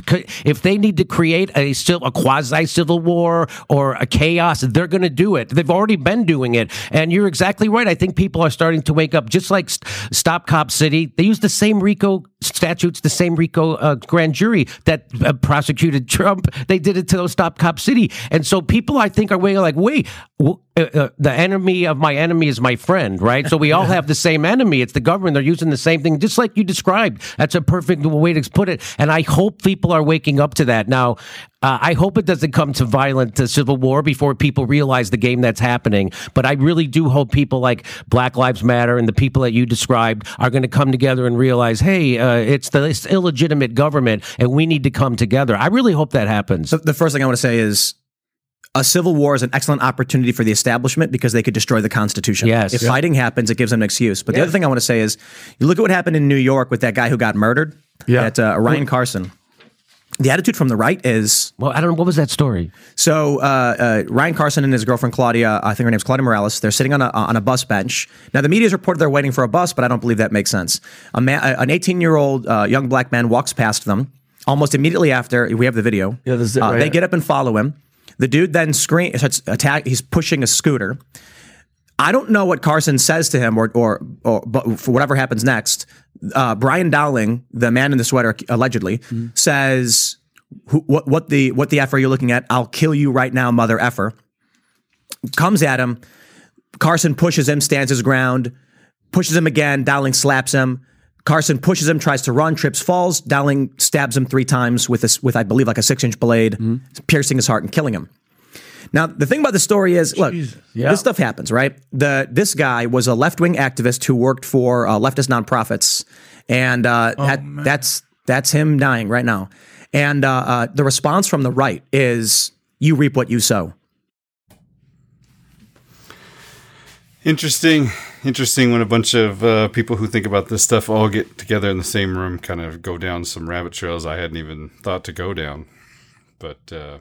if they need to create a a quasi civil war or a chaos, they're going to do it. They've already been doing it, and you're exactly right. I think people are starting to wake up. Just like St- Stop Cop City, they use the same RICO statutes, the same RICO uh, grand jury that uh, prosecuted Trump. They did it to Stop Cop City, and so people I think are waiting like, wait. Uh, uh, the enemy of my enemy is my friend, right? So we all have the same enemy. It's the government. They're using the same thing, just like you described. That's a perfect way to put it. And I hope people are waking up to that. Now, uh, I hope it doesn't come to violent uh, civil war before people realize the game that's happening. But I really do hope people like Black Lives Matter and the people that you described are going to come together and realize, hey, uh, it's the it's illegitimate government, and we need to come together. I really hope that happens.
So the first thing I want to say is a civil war is an excellent opportunity for the establishment because they could destroy the Constitution.
Yes.
If
Yeah.
fighting happens, it gives them an excuse. But the other thing I want to say is you look at what happened in New York with that guy who got murdered.
Yeah.
At uh, Ryan Carson. The attitude from the right is
well. I don't know what was that story.
So uh, uh, Ryan Carson and his girlfriend Claudia, I think her name's Claudia Morales. They're sitting on a on a bus bench. Now the media's reported they're waiting for a bus, but I don't believe that makes sense. A man, an 18 year old uh, young black man walks past them. Almost immediately after, we have the video.
Yeah, this is it
Uh,
right
they
here.
get up and follow him. The dude then scream starts attack. He's pushing a scooter. I don't know what Carson says to him, or or, or but for whatever happens next. Uh, Brian Dowling, the man in the sweater, allegedly
Mm-hmm.
says, "What what the what the f are you looking at? I'll kill you right now, mother effer." Comes at him. Carson pushes him, stands his ground, pushes him again. Dowling slaps him. Carson pushes him, tries to run, trips, falls. Dowling stabs him three times with this, with I believe like a six inch blade,
Mm-hmm.
piercing his heart and killing him. Now, the thing about the story is, look,
Yeah.
this stuff happens, right? The this guy was a left wing activist who worked for uh, leftist nonprofits, and uh,
Oh,
that that's that's him dying right now. And uh, uh, the response from the right is, "You reap what you sow."
Interesting, interesting when a bunch of uh, people who think about this stuff all get together in the same room, kind of go down some rabbit trails I hadn't even thought to go down. But uh,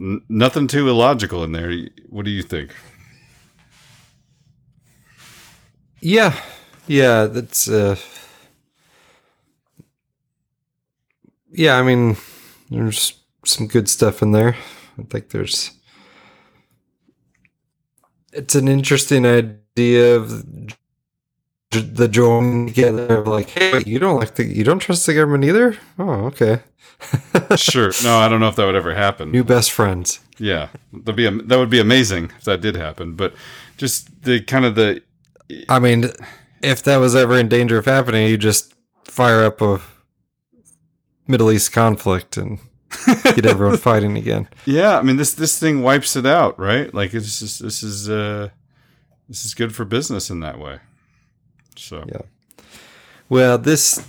n- nothing too illogical in there. What do you think?
Yeah, yeah, that's uh, yeah. I mean, there's some good stuff in there. I think there's. It's an interesting idea of the joining together of like, hey, you don't like the, you don't trust the government either. Oh, okay.
sure. No, I don't know if that would ever happen.
New best friends.
Yeah, that'd be that would be amazing if that did happen. But just the kind of the
I mean, if that was ever in danger of happening, you just fire up a Middle East conflict and get everyone fighting again.
Yeah, I mean this this thing wipes it out, right? Like it's just this is uh this is good for business in that way. So
yeah. Well, this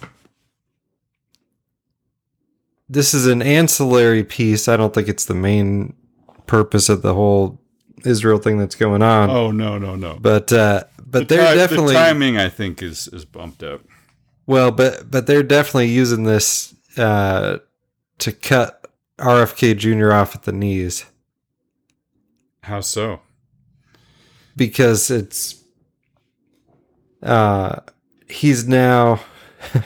this is an ancillary piece. I don't think it's the main purpose of the whole Israel thing that's going on.
Oh no, no, no.
But uh but
the
they're
ti-
definitely
the timing I think is is bumped up.
Well, but but they're definitely using this uh, to cut RFK Jr. off at the knees
How so?
because it's uh he's now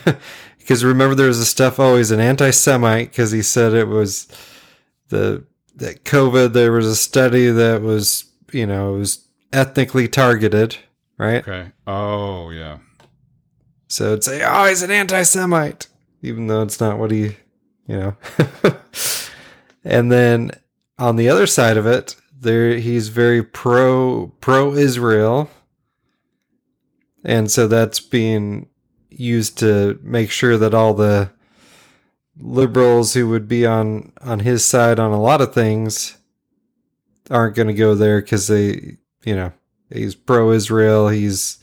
because remember there was the stuff oh he's an anti-Semite because he said it was the that COVID there was a study that was you know it was ethnically targeted right
Okay. Oh yeah.
So it'd say, oh, he's an anti Semite, even though it's not what he, you know. and then on the other side of it, there he's very pro pro Israel. And so that's being used to make sure that all the liberals who would be on on his side on a lot of things aren't going to go there because they, you know, he's pro Israel. He's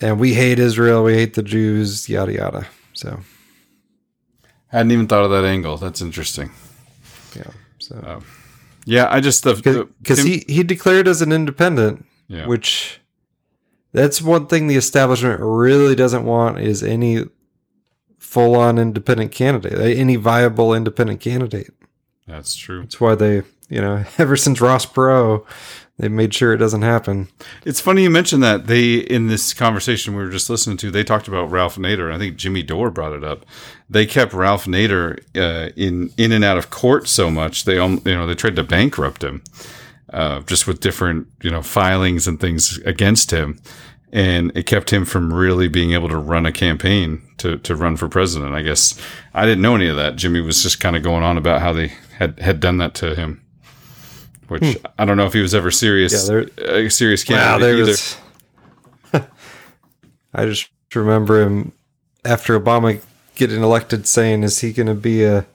and we hate Israel, we hate the Jews, yada yada. So
Hadn't even thought of that angle. That's interesting.
yeah, so
Oh. Yeah, I just
because he he declared as an independent,
Yeah.
which that's one thing the establishment really doesn't want is any full on independent candidate, any viable independent candidate.
That's true.
That's why they you know, ever since Ross Perot, they made sure it doesn't happen.
It's funny you mentioned that. They in this conversation we were just listening to, they talked about Ralph Nader. I think Jimmy Dore brought it up. They kept Ralph Nader uh, in in and out of court so much they you know they tried to bankrupt him, uh, just with different you know filings and things against him, and it kept him from really being able to run a campaign to to run for president. I guess I didn't know any of that. Jimmy was just kind of going on about how they had had done that to him which
Hmm.
I don't know if he was ever serious,
Yeah, there-
a serious
Wow,
candidate either.
was- I just remember him after Obama getting elected saying, "Is he going to be a,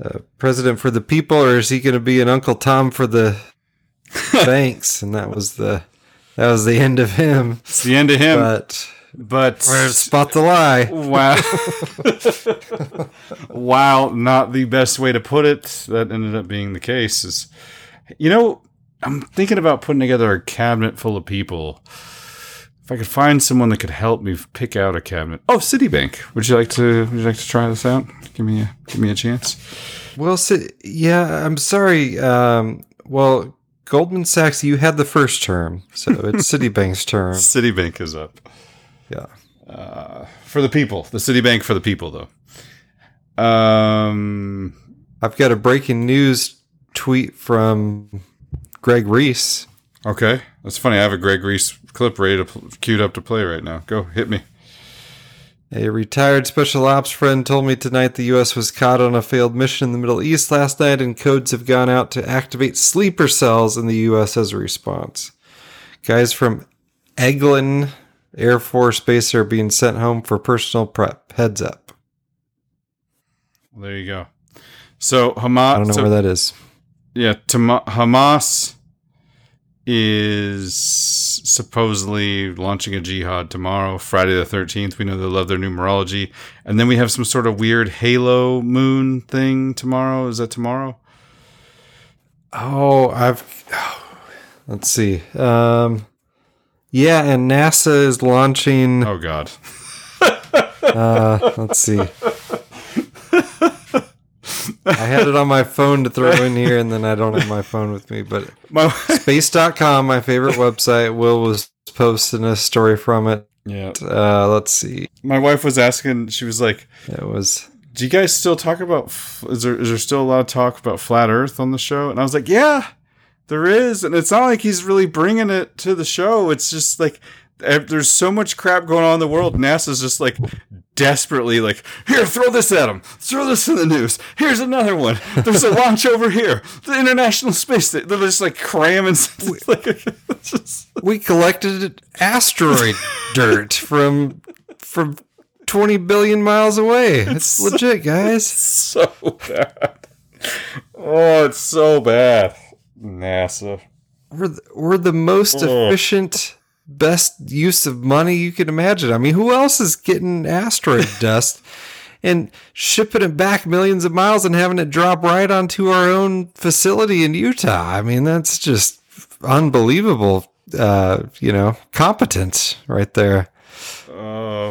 a president for the people, or is he going to be an Uncle Tom for the banks?" And that was the that was the end of him.
It's the end of him.
But
but
spot the lie.
Wow. wow, not the best way to put it, that ended up being the case. Is you know, I'm thinking about putting together a cabinet full of people. If I could find someone that could help me pick out a cabinet. Oh, Citibank. Would you like to? Would you like to try this out? Give me a give me a chance.
Well, yeah, I'm sorry. Um, well, Goldman Sachs, you had the first term, so it's Citibank's term.
Citibank is up.
Yeah.
Uh, for the people, the Citibank for the people, though. Um,
I've got a breaking news tweet from Greg Reese.
Okay, that's funny. I have a Greg Reese clip ready to queued up to play right now. Go hit me.
A retired special ops friend told me tonight the U.S. was caught on a failed mission in the Middle East last night, and codes have gone out to activate sleeper cells in the U.S. as a response. Guys from Eglin Air Force Base are being sent home for personal prep. Heads up.
There you go. So Hamas.
I don't know
so-
where that is.
Yeah, Hamas is supposedly launching a jihad tomorrow, Friday the 13th. We know they love their numerology. And then we have some sort of weird halo moon thing tomorrow. Is that tomorrow?
Oh, I've. let's see. Um, yeah, and NASA is launching.
Oh God.
uh, let's see. I had it on my phone to throw in here, and then I don't have my phone with me. But
my,
space.com, my favorite website, Will was posting a story from it.
Yeah.
Uh, let's see.
My wife was asking, she was like,
It was.
Do you guys still talk about, is there, is there still a lot of talk about flat earth on the show? And I was like, yeah, there is. And it's not like he's really bringing it to the show. It's just like, there's so much crap going on in the world. NASA's just like desperately like, here, throw this at them. Throw this in the news. Here's another one. There's a launch over here. The International Space Station. They're just like cramming. It's like, just-
We collected asteroid dirt from from 20 billion miles away. It's, legit, guys.
so bad. Oh, it's so bad. NASA.
We're the, we're the most
Ugh.
efficient, best use of money you can imagine. I mean, who else is getting asteroid dust and shipping it back millions of miles and having it drop right onto our own facility in Utah? I mean, that's just unbelievable. Uh, you know, competence right there.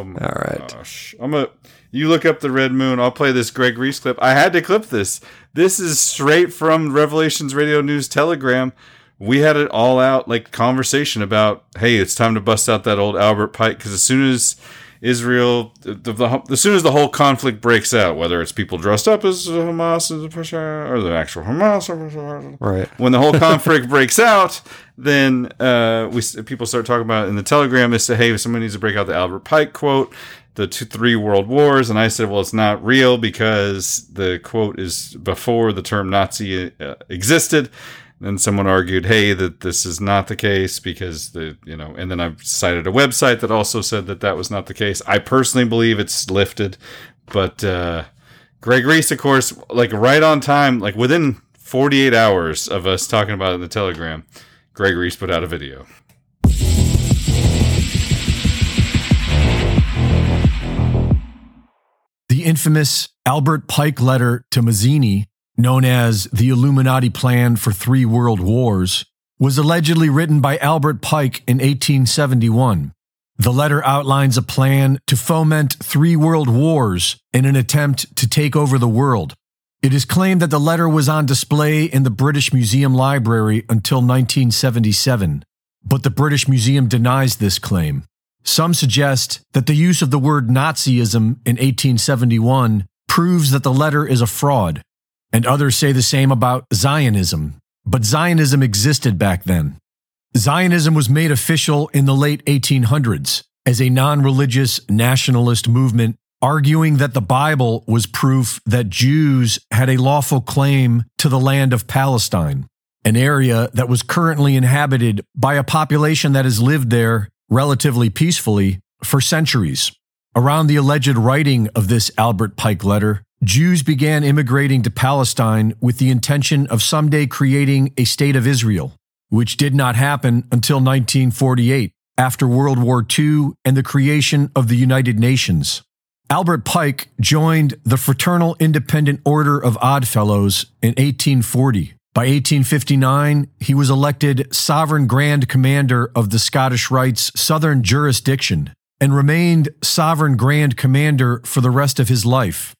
My
All right.
gosh. I'm a you look up the red moon. I'll play this Greg Reese clip. I had to clip this. This is straight from Revelations Radio News Telegram. We had it all out like conversation about, hey, it's time to bust out that old Albert Pike because as soon as Israel, the, the, as soon as the whole conflict breaks out, whether it's people dressed up as Hamas or the actual Hamas,
Right.
when the whole conflict breaks out, then uh, we people start talking about it in the Telegram. They say, "Hey, somebody needs to break out the Albert Pike quote, the two, three world wars." And I said, "Well, it's not real because the quote is before the term Nazi uh, existed." And someone argued, "Hey, that this is not the case because the you know." And then I've cited a website that also said that that was not the case. I personally believe it's lifted, but uh, Greg Reese, of course, like right on time, like within 48 hours of us talking about it in the Telegram, Greg Reese put out a video.
The infamous Albert Pike letter to Mazzini, known as the Illuminati Plan for Three World Wars, was allegedly written by Albert Pike in 1871. The letter outlines a plan to foment three world wars in an attempt to take over the world. It is claimed that the letter was on display in the British Museum Library until 1977, but the British Museum denies this claim. Some suggest that the use of the word Nazism in 1871 proves that the letter is a fraud, and others say the same about Zionism. But Zionism existed back then. Zionism was made official in the late 1800s as a non religious nationalist movement, arguing that the Bible was proof that Jews had a lawful claim to the land of Palestine, an area that was currently inhabited by a population that has lived there relatively peacefully for centuries. Around the alleged writing of this Albert Pike letter, Jews began immigrating to Palestine with the intention of someday creating a state of Israel, which did not happen until 1948, after World War II and the creation of the United Nations. Albert Pike joined the Fraternal Independent Order of Odd Fellows in 1840. By 1859, he was elected Sovereign Grand Commander of the Scottish Rite's Southern Jurisdiction and remained Sovereign Grand Commander for the rest of his life.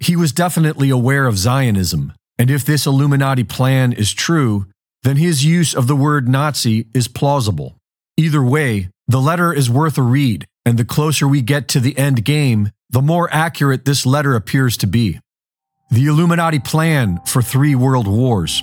He was definitely aware of Zionism, and if this Illuminati plan is true, then his use of the word Nazi is plausible. Either way, the letter is worth a read, and the closer we get to the end game, the more accurate this letter appears to be. The Illuminati plan for three world wars.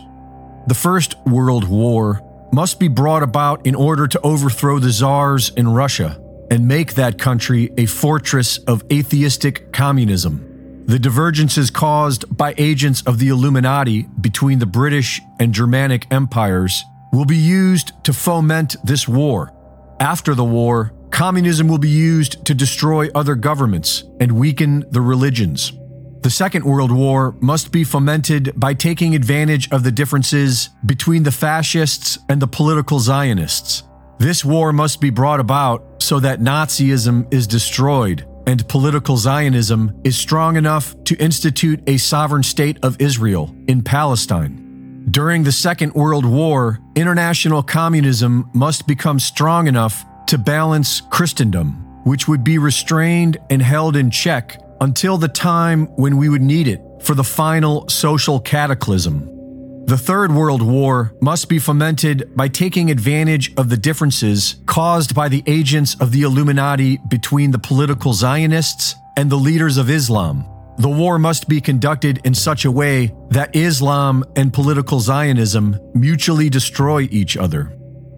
The First World War must be brought about in order to overthrow the czars in Russia and make that country a fortress of atheistic communism. The divergences caused by agents of the Illuminati between the British and Germanic empires will be used to foment this war. After the war, communism will be used to destroy other governments and weaken the religions. The Second World War must be fomented by taking advantage of the differences between the fascists and the political Zionists. This war must be brought about so that Nazism is destroyed and political Zionism is strong enough to institute a sovereign state of Israel in Palestine. During the Second World War, international communism must become strong enough to balance Christendom, which would be restrained and held in check until the time when we would need it for the final social cataclysm. The Third World War must be fomented by taking advantage of the differences caused by the agents of the Illuminati between the political Zionists and the leaders of Islam. The war must be conducted in such a way that Islam and political Zionism mutually destroy each other.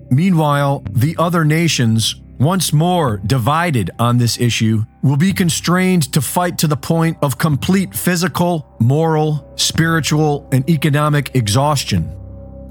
Meanwhile, the other nations once more divided on this issue, will be constrained to fight to the point of complete physical, moral, spiritual, and economic exhaustion.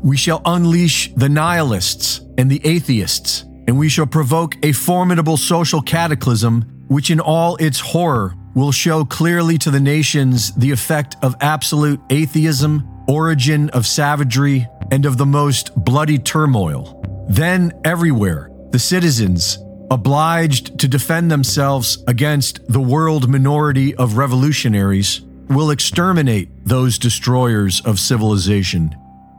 We shall unleash the nihilists and the atheists, and we shall provoke a formidable social cataclysm which, in all its horror, will show clearly to the nations the effect of absolute atheism, origin of savagery, and of the most bloody turmoil. Then, everywhere, the citizens, obliged to defend themselves against the world minority of revolutionaries, will exterminate those destroyers of civilization.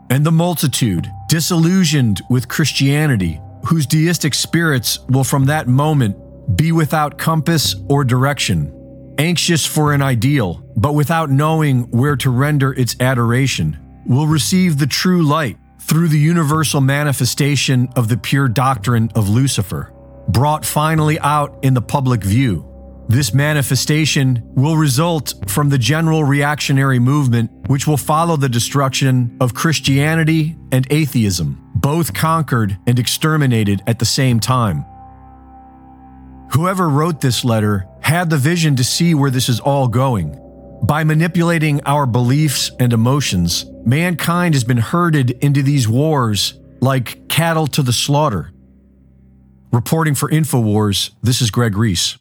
And the multitude, disillusioned with Christianity, whose deistic spirits will from that moment be without compass or direction, anxious for an ideal, but without knowing where to render its adoration, will receive the true light through the universal manifestation of the pure doctrine of Lucifer, brought finally out in the public view. This manifestation will result from the general reactionary movement, which will follow the destruction of Christianity and atheism, both conquered and exterminated at the same time. Whoever wrote this letter had the vision to see where this is all going. By manipulating our beliefs and emotions, mankind has been herded into these wars like cattle to the slaughter. Reporting for InfoWars, this is Greg Reese.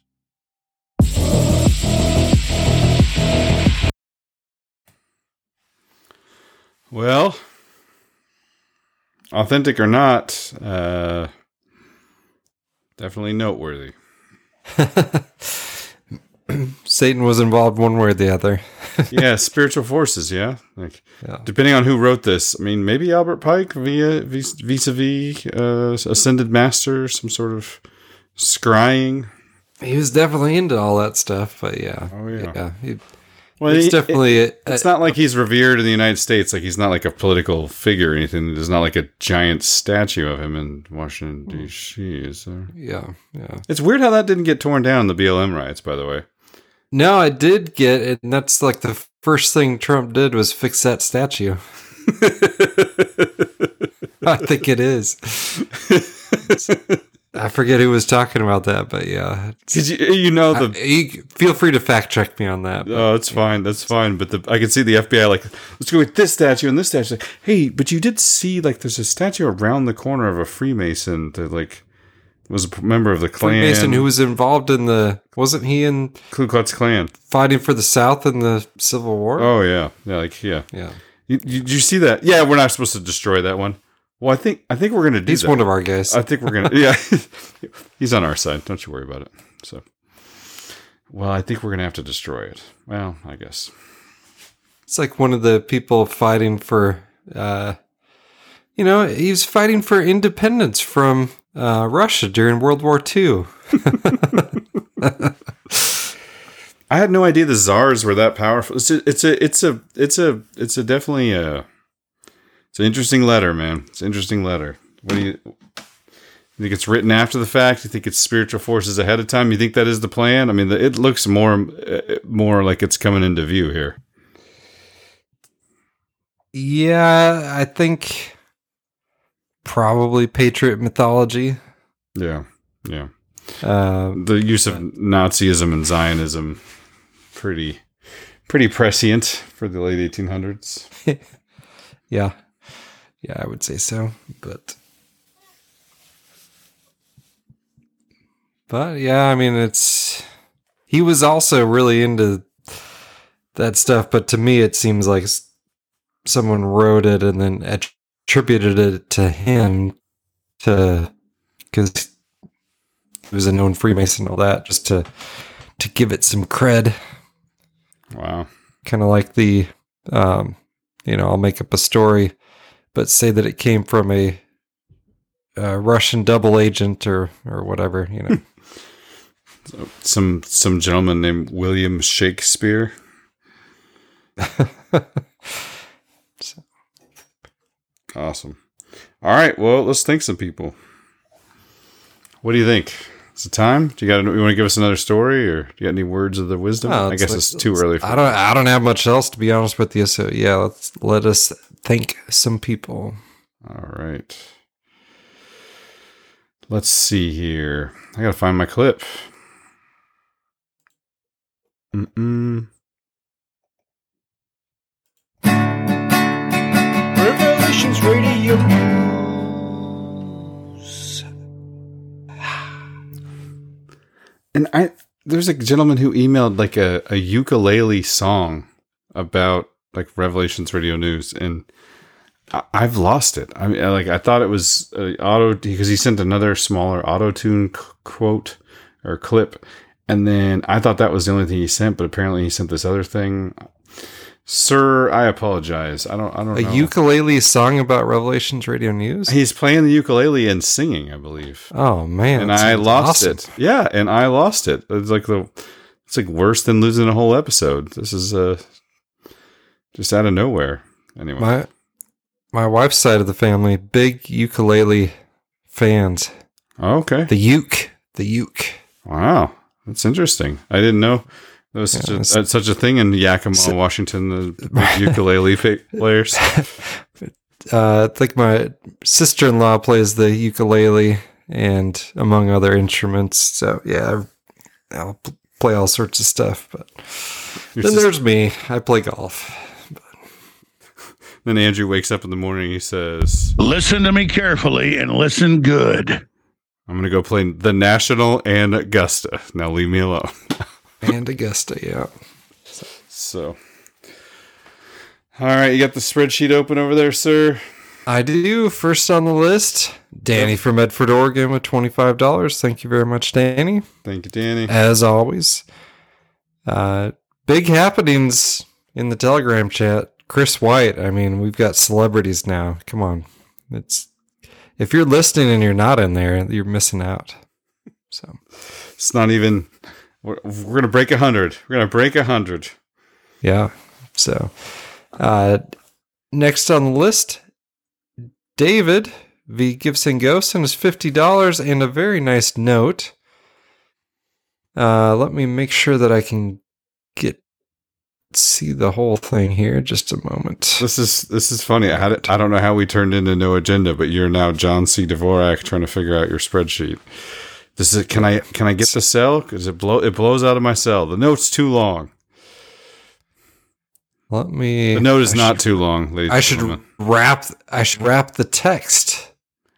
Well, authentic or not, uh, definitely noteworthy.
Satan was involved one way or the other.
yeah, spiritual forces. Yeah, like depending on who wrote this. I mean, maybe Albert Pike via vis a vis uh, ascended master, some sort of scrying.
He was definitely into all that stuff, but yeah,
oh yeah,
yeah he,
Well,
it's
he-
definitely
it- it's not like he's revered in the United States. Like he's not like a political figure or anything. There's not like a giant statue of him in Washington D.C. Is there?
Yeah, yeah.
It's weird how that didn't get torn down in the BLM riots. By the way,
No, I did get it, and that's like the first thing Trump did was fix that statue. I think it is. I forget who was talking about that, but yeah,
Did you, you know the.
I- you feel free to fact check me on that.
Oh, it's fine. That's fine. But the, I can see the FBI like, let's go with this statue and this statue. Hey, but you did see like there's a statue around the corner of a Freemason that like was a member of the Klan.
Freemason who was involved in the wasn't he in
Ku Klux Klan
fighting for the South in the Civil War?
Oh yeah, yeah, like yeah,
yeah.
You, you, did you see that? Yeah, we're not supposed to destroy that one. Well, I think I think we're gonna do.
He's
that.
one of our guys.
I think we're gonna. Yeah, he's on our side. Don't you worry about it. So, well, I think we're gonna have to destroy it. Well, I guess.
It's like one of the people fighting for, uh, you know, he was fighting for independence from uh, Russia during World War II.
I had no idea the czars were that powerful. It's a, it's a, it's a, it's a, it's a definitely a, it's an interesting letter, man. It's an interesting letter. What do you, you think it's written after the fact? You think it's spiritual forces ahead of time? You think that is the plan? I mean, the, it looks more, uh, more like it's coming into view here.
yeah, I think probably patriot mythology.
Yeah, yeah.
Uh,
the use of Nazism and Zionism, pretty, pretty prescient for the late 1800s.
yeah, yeah, I would say so. But, but yeah, I mean, it's he was also really into that stuff. But to me, it seems like someone wrote it and then attributed it to him to because he was a known Freemason and all that, just to to give it some cred.
Wow.
Kind of like the, um, you know, I'll make up a story, but say that it came from a, uh Russian double agent or or whatever, you know.
So, some some gentleman named William Shakespeare. awesome. All right, well, let's thank some people. What do you think? Is it time? Do you got? You want to give us another story, or do you got any words of the wisdom?
Oh,
I guess
like-
it's too early. For
I don't. I don't have much else to be honest with you. So yeah, let's let us thank some people.
All right. Let's see here. I gotta find my clip. Mm-mm.
Revelations Radio.
And I there's a gentleman who emailed like a, a ukulele song about like Revelations Radio News, and I, I've lost it. I mean, like I thought it was uh, auto because he sent another smaller auto tune c- quote or clip, and then I thought that was the only thing he sent, but apparently he sent this other thing. Sir, I apologize. I don't. I don't
A
know.
ukulele song about Revelations Radio News.
He's playing the ukulele and singing, I believe.
Oh man,
and I lost
awesome.
it. Yeah, and I lost it. It's like the it's like worse than losing a whole episode. This is uh just out of nowhere. Anyway.
My my wife's side of the family, big ukulele fans.
Okay.
The uke, the uke.
Wow, that's interesting. I didn't know there was such,
Yeah,
a,
it's-
uh, such a thing in Yakima, Washington. The big ukulele players.
Uh, I think my sister in law plays the ukulele and among other instruments. So yeah, I- I'll play all sorts of stuff. But
Your
then
sis-
there's me. I play golf.
Then Andrew wakes up in the morning. He says,
Listen to me carefully and listen good.
"I'm going to go play the National and Augusta. Now leave me alone."
And Augusta, yeah.
So, all right, you got the spreadsheet open over there, sir.
I do. First on the list, Danny from Medford, Oregon, with twenty five dollars. Thank you very much, Danny.
Thank you, Danny.
As always, uh, big happenings in the Telegram chat. Chris White. I mean, we've got celebrities now. Come on, it's if you're listening and you're not in there, you're missing out. So
It's not even. We're, we're gonna break a hundred. We're gonna break a hundred.
Yeah. So, uh, next on the list, David V. Gibson Ghost and his fifty dollars and a very nice note. Uh, let me make sure that I can get see the whole thing here. Just a moment.
This is this is funny. I had it, I don't know how we turned into no agenda, but you're now John C. Dvorak trying to figure out your spreadsheet. This is can I can I get the cell because it blow it blows out of my cell. The note's too long.
Let me.
The note is
I
not
should-
too long, ladies.
I should
gentlemen.
wrap. I should wrap the text.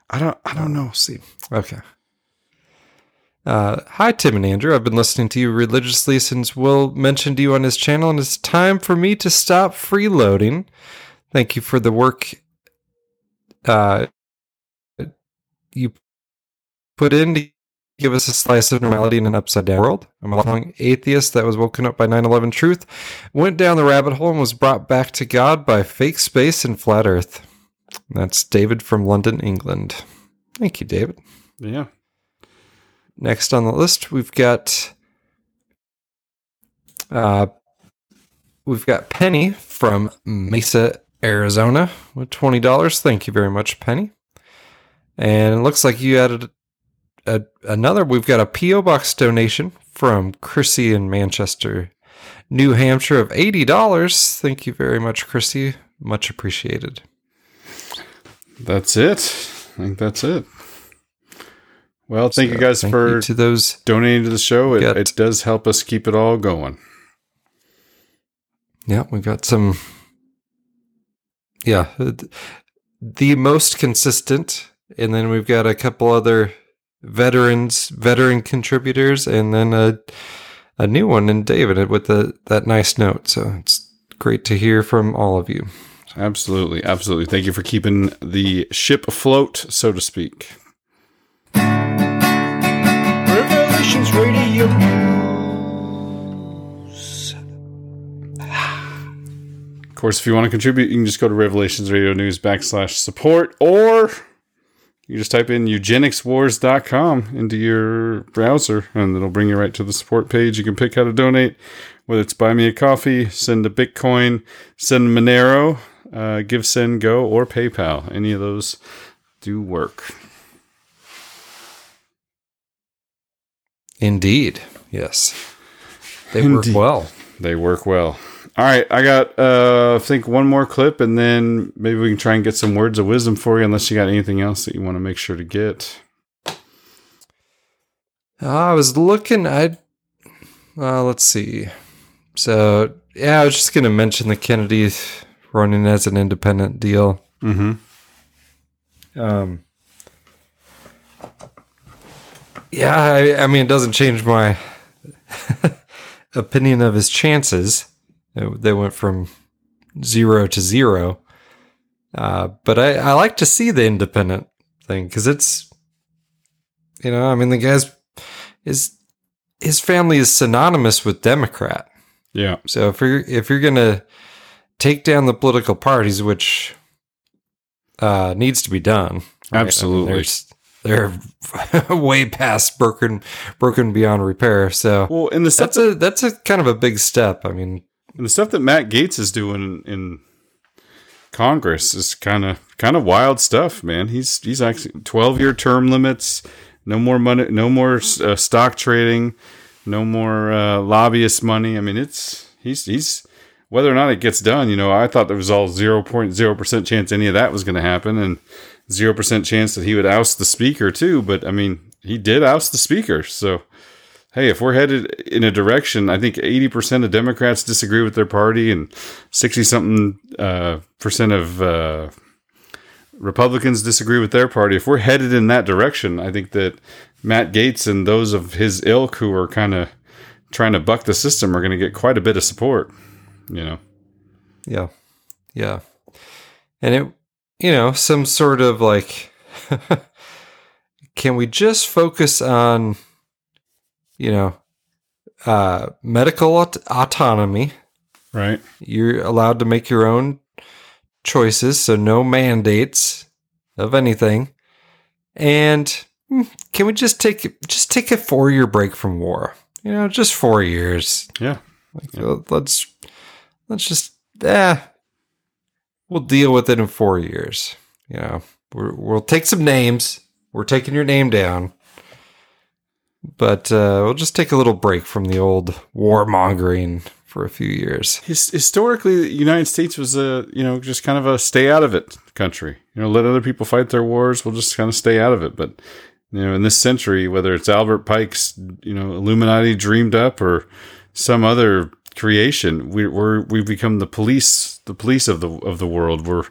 I don't. I don't know.
See. Okay. Uh, hi, Tim and Andrew. I've been listening to you religiously since Will mentioned you on his channel, and it's time for me to stop freeloading. Thank you for the work uh, you put in to give us a slice of normality in an upside down world. I'm a lifelong atheist that was woken up by 9 11 truth, went down the rabbit hole, and was brought back to God by fake space and flat earth. That's David from London, England. Thank you, David.
Yeah.
Next on the list, we've got uh, we've got Penny from Mesa, Arizona, with twenty dollars. Thank you very much, Penny. And it looks like you added a, another. We've got a PO box donation from Chrissy in Manchester, New Hampshire, of eighty dollars. Thank you very much, Chrissy. Much appreciated.
That's it. I think that's it. Well, thank
So,
you guys
thank
for
you to those
donating to the show. It, it does help us keep it all going.
Yeah, we've got some. Yeah, the most consistent, and then we've got a couple other veterans, veteran contributors, and then a a new one in David with the that nice note. So it's great to hear from all of you.
Absolutely, absolutely. Thank you for keeping the ship afloat, so to speak.
Revelations Radio
Of course, if you want to contribute, you can just go to Revelations Radio News backslash support, or you just type in eugenicswars.com into your browser, and it'll bring you right to the support page. You can pick how to donate, whether it's buy me a coffee, send a Bitcoin, send Monero, uh, GiveSendGo, or PayPal. Any of those do work.
Indeed, yes, they
Indeed.
work well.
They work well. All right, I got uh I think one more clip and then maybe we can try and get some words of wisdom for you unless you got anything else that you want to make sure to get.
I was looking. I uh, let's see. So yeah, I was just gonna mention the Kennedy running as an independent deal.
Mm-hmm.
Um. Yeah, I, I mean, it doesn't change my opinion of his chances. They went from zero to zero. Uh, but I, I like to see the independent thing because it's, you know, I mean, the guy's his his family is synonymous with Democrat.
Yeah.
So if you're if you're gonna take down the political parties, which uh, needs to be done, right? I mean,
Absolutely.
they're way past broken broken beyond repair. So
Well, and the
that's a that's a kind of a big step. I mean,
And the stuff that Matt Gaetz is doing in Congress is kind of kind of wild stuff, man. He's he's actually 12-year term limits, no more money, no more uh, stock trading, no more uh, lobbyist money. I mean, it's he's he's whether or not it gets done, you know, I thought there was all 0.0% chance any of that was going to happen and 0% chance that he would oust the speaker too, but I mean, he did oust the speaker. So hey, if we're headed in a direction, I think 80% of Democrats disagree with their party and 60 something uh, percent of uh, Republicans disagree with their party. If we're headed in that direction, I think that Matt Gaetz and those of his ilk who are kind of trying to buck the system are going to get quite a bit of support, you know.
Yeah. Yeah. And it, you know, some sort of like, can we just focus on, you know, uh, medical aut- autonomy?
Right.
You're allowed to make your own choices, so no mandates of anything. And hmm, can we just take just take a four year break from war? You know, just four years.
Yeah.
Like, uh, let's let's just eh, we'll deal with it in four years. You know, we're, we'll take some names. We're taking your name down, but uh, we'll just take a little break from the old warmongering for a few years.
His, historically, the United States was a you know just kind of a stay out of it country. You know, let other people fight their wars. We'll just kind of stay out of it. But you know, in this century, whether it's Albert Pike's you know Illuminati dreamed up or some other creation, we, we're we've become the police, the police of the of the world. We're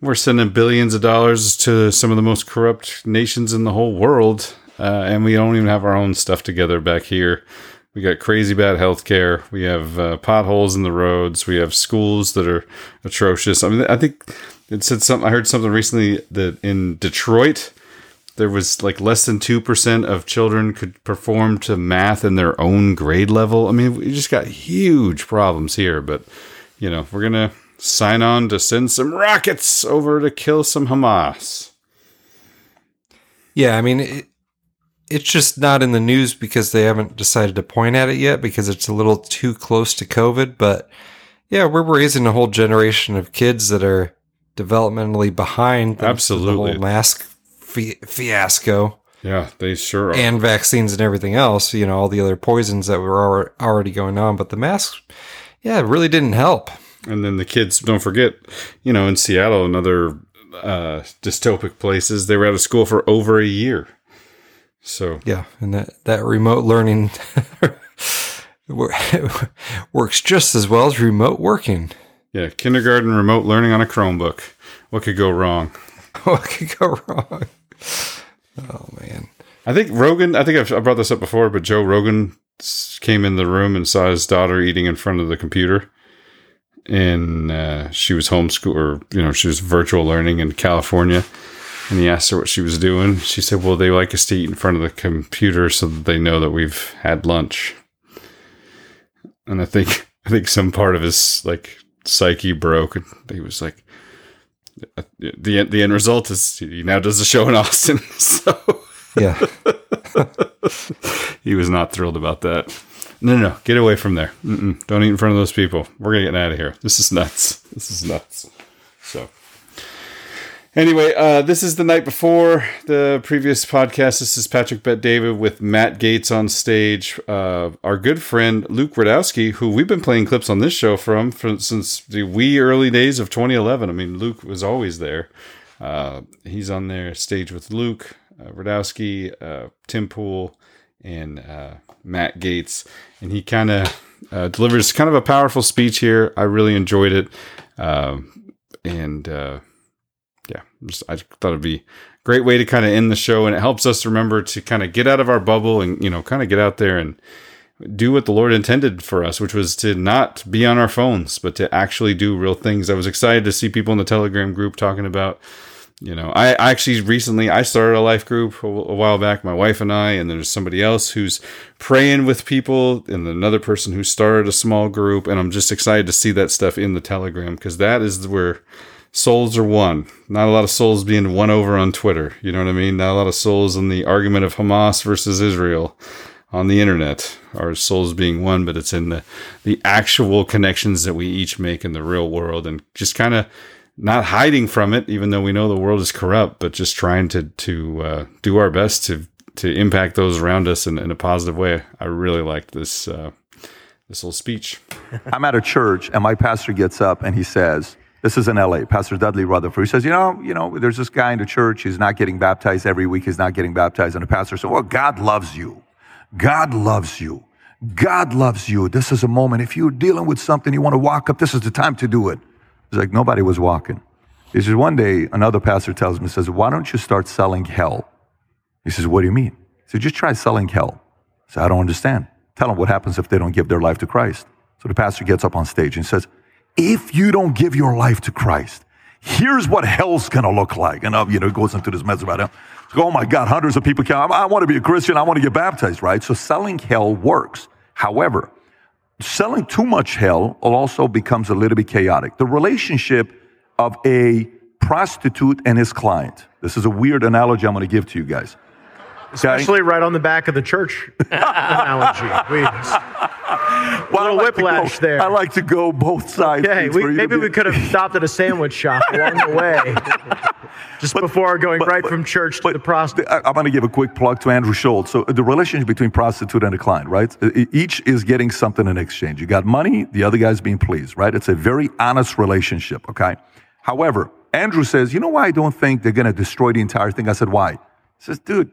we're sending billions of dollars to some of the most corrupt nations in the whole world, uh, and we don't even have our own stuff together back here. We got crazy bad health care. We have uh, potholes in the roads. We have schools that are atrocious. I mean, I think it said something. I heard something recently that in Detroit, there was like less than 2% of children could perform to math in their own grade level. I mean, we just got huge problems here, but you know, we're going to sign on to send some rockets over to kill some Hamas.
Yeah, I mean, it's just not in the news because they haven't decided to point at it yet because it's a little too close to COVID. But yeah, we're raising a whole generation of kids that are developmentally behind.
Absolutely,
the whole mask fi- fiasco.
Yeah, they sure are.
And vaccines and everything else. You know, all the other poisons that were already going on, but the masks, yeah, it really didn't help.
And then the kids, don't forget, you know, in Seattle and other uh, dystopic places, they were out of school for over a year. So
yeah, and that that remote learning works just as well as remote working.
Yeah, kindergarten remote learning on a Chromebook. What could go wrong?
what could go wrong? Oh man,
I think Rogan. I think I've, I brought this up before, but Joe Rogan came in the room and saw his daughter eating in front of the computer, and uh, she was homeschool or you know she was virtual learning in California and he asked her what she was doing. She said, Well, they like us to eat in front of the computer so that they know that we've had lunch. And I think I think some part of his like psyche broke and he was like the the end result is he now does a show in Austin. So
Yeah.
he was not thrilled about that. No, no, no. Get away from there. Mm-mm. Don't eat in front of those people. We're gonna get out of here. This is nuts. This is nuts. So Anyway, uh, this is the night before the previous podcast. This is Patrick Bet David with Matt Gaetz on stage. Uh, our good friend Luke Rudkowski, who we've been playing clips on this show from, from since the wee early days of 2011. I mean, Luke was always there. Uh, he's on there stage with Luke uh, Rudkowski, uh, Tim Pool, and uh, Matt Gaetz, and he kind of delivers kind of a powerful speech here. I really enjoyed it, um, and yeah, just, I thought it'd be a great way to kind of end the show, and it helps us remember to kind of get out of our bubble and you know kind of get out there and do what the Lord intended for us, which was to not be on our phones, but to actually do real things. I was excited to see people in the Telegram group talking about, you know, I, I actually recently I started a life group a, a while back, my wife and I, and there's somebody else who's praying with people, and another person who started a small group, and I'm just excited to see that stuff in the Telegram because that is where souls are won. Not a lot of souls being won over on Twitter. You know what I mean? Not a lot of souls in the argument of Hamas versus Israel on the internet are souls being won, but it's in the, the actual connections that we each make in the real world and just kind of not hiding from it, even though we know the world is corrupt, but just trying to, to uh, do our best to, to impact those around us in, in a positive way. I really liked this, uh, this little speech.
I'm at a church and my pastor gets up and he says, this is in LA, Pastor Dudley Rutherford. He says, you know, you know, there's this guy in the church, he's not getting baptized every week, he's not getting baptized. And the pastor said, well, God loves you. God loves you. God loves you. This is a moment. If you're dealing with something, you want to walk up, this is the time to do it. It's like nobody was walking. He says, one day, another pastor tells me, says, why don't you start selling hell? He says, what do you mean? He said, just try selling hell. I said, I don't understand. Tell them what happens if they don't give their life to Christ. So the pastor gets up on stage and says, if you don't give your life to Christ, here's what hell's gonna look like. And, uh, you know, it goes into this mess about hell. oh my God, hundreds of people come. I, I want to be a Christian. I want to get baptized, right? So selling hell works. However, selling too much hell also becomes a little bit chaotic. The relationship of a prostitute and his client. This is a weird analogy I'm going to give to you guys.
Especially right on the back of the church analogy. We,
Well, I
little
like to
whiplash
go-
there.
I like to go both sides.
Okay, we,
for you to
maybe
be-
we could have stopped at a sandwich shop along the way, just before going right from church to the prostitute.
I'm going to give a quick plug to Andrew Schulz. So the relationship between prostitute and a client, right? Each is getting something in exchange. You got money, the other guy's being pleased, right? It's a very honest relationship, okay? However, Andrew says, you know why I don't think they're going to destroy the entire thing? I said, why? He says, dude,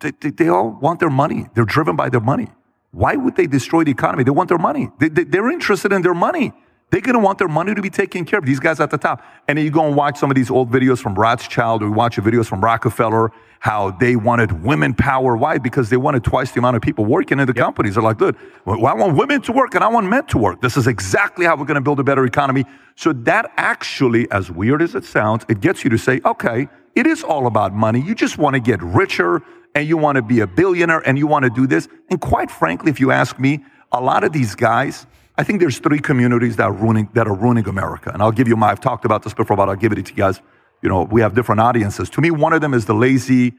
they, they, they all want their money. They're driven by their money. Why would they destroy the economy? They want their money. They, they, they're interested in their money. They're going to want their money to be taken care of. These guys at the top. And then you go and watch some of these old videos from Rothschild or you watch the videos from Rockefeller, how they wanted women power. Why? Because they wanted twice the amount of people working in the companies. They're like, good, well, I want women to work and I want men to work. This is exactly how we're going to build a better economy. So that actually, as weird as it sounds, it gets you to say, okay, it is all about money. You just want to get richer and you want to be a billionaire and you want to do this. And quite frankly, if you ask me, a lot of these guys, I think there's three communities that are ruining that are ruining America. And I'll give you my I've talked about this before, but I'll give it to you guys. You know, we have different audiences. To me, one of them is the lazy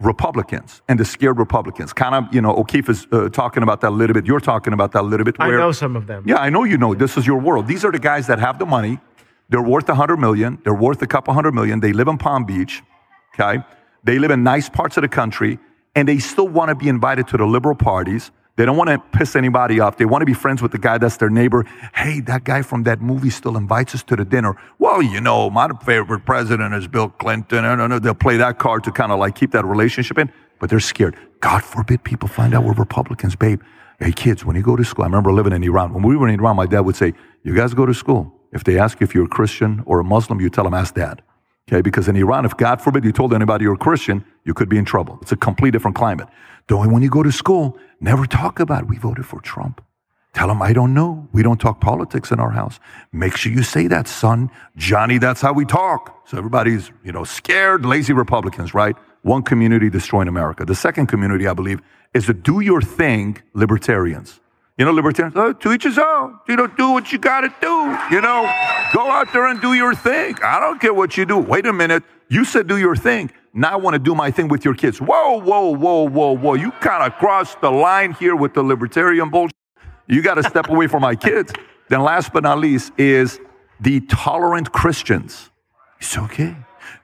Republicans and the scared Republicans. Kind of, you know, O'Keefe is uh, talking about that a little bit. You're talking about that a little bit.
I
where-
know some of them.
yeah, I know you know. This is your world. These are the guys that have the money. They're worth a hundred million. They're worth a couple hundred million. They live in Palm Beach. Okay. They live in nice parts of the country and they still want to be invited to the liberal parties. They don't want to piss anybody off. They want to be friends with the guy that's their neighbor. Hey, that guy from that movie still invites us to the dinner. Well, you know, my favorite president is Bill Clinton. And and they'll play that card to kind of like keep that relationship in, but they're scared. God forbid people find out we're Republicans, babe. Hey, kids, when you go to school, I remember living in Iran. When we were in Iran, my dad would say, You guys go to school. If they ask you if you're a Christian or a Muslim, you tell them, Ask dad. Okay, because in Iran, if God forbid you told anybody you're a Christian, you could be in trouble. It's a complete different climate. Though when you go to school, never talk about we voted for Trump. Tell them I don't know. We don't talk politics in our house. Make sure you say that, son. Johnny, that's how we talk. So everybody's, you know, scared, lazy Republicans, right? One community destroying America. The second community, I believe, is the do your thing libertarians. You know, libertarians, oh, to each his own. You know, do what you got to do. You know, go out there and do your thing. I don't care what you do. Wait a minute. You said do your thing. Now I want to do my thing with your kids. Whoa, whoa, whoa, whoa, whoa. You kind of crossed the line here with the libertarian bullshit. You got to step away from my kids. Then last but not least is the tolerant Christians. It's okay.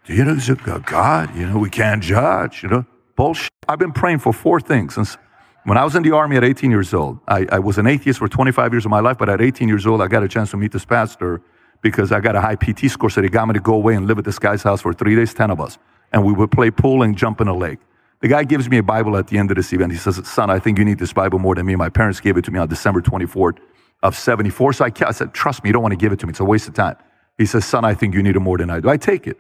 Do you know, God, you know, we can't judge, you know. Bullshit. I've been praying for four things since when I was in the army at 18 years old. I, I was an atheist for 25 years of my life, but at 18 years old, I got a chance to meet this pastor because I got a high PT score, so they got me to go away and live at this guy's house for three days, 10 of us. And we would play pool and jump in a lake. The guy gives me a Bible at the end of this event. He says, Son, I think you need this Bible more than me. My parents gave it to me on December 24th of 74. So I, I said, Trust me, you don't want to give it to me. It's a waste of time. He says, Son, I think you need it more than I do. I take it.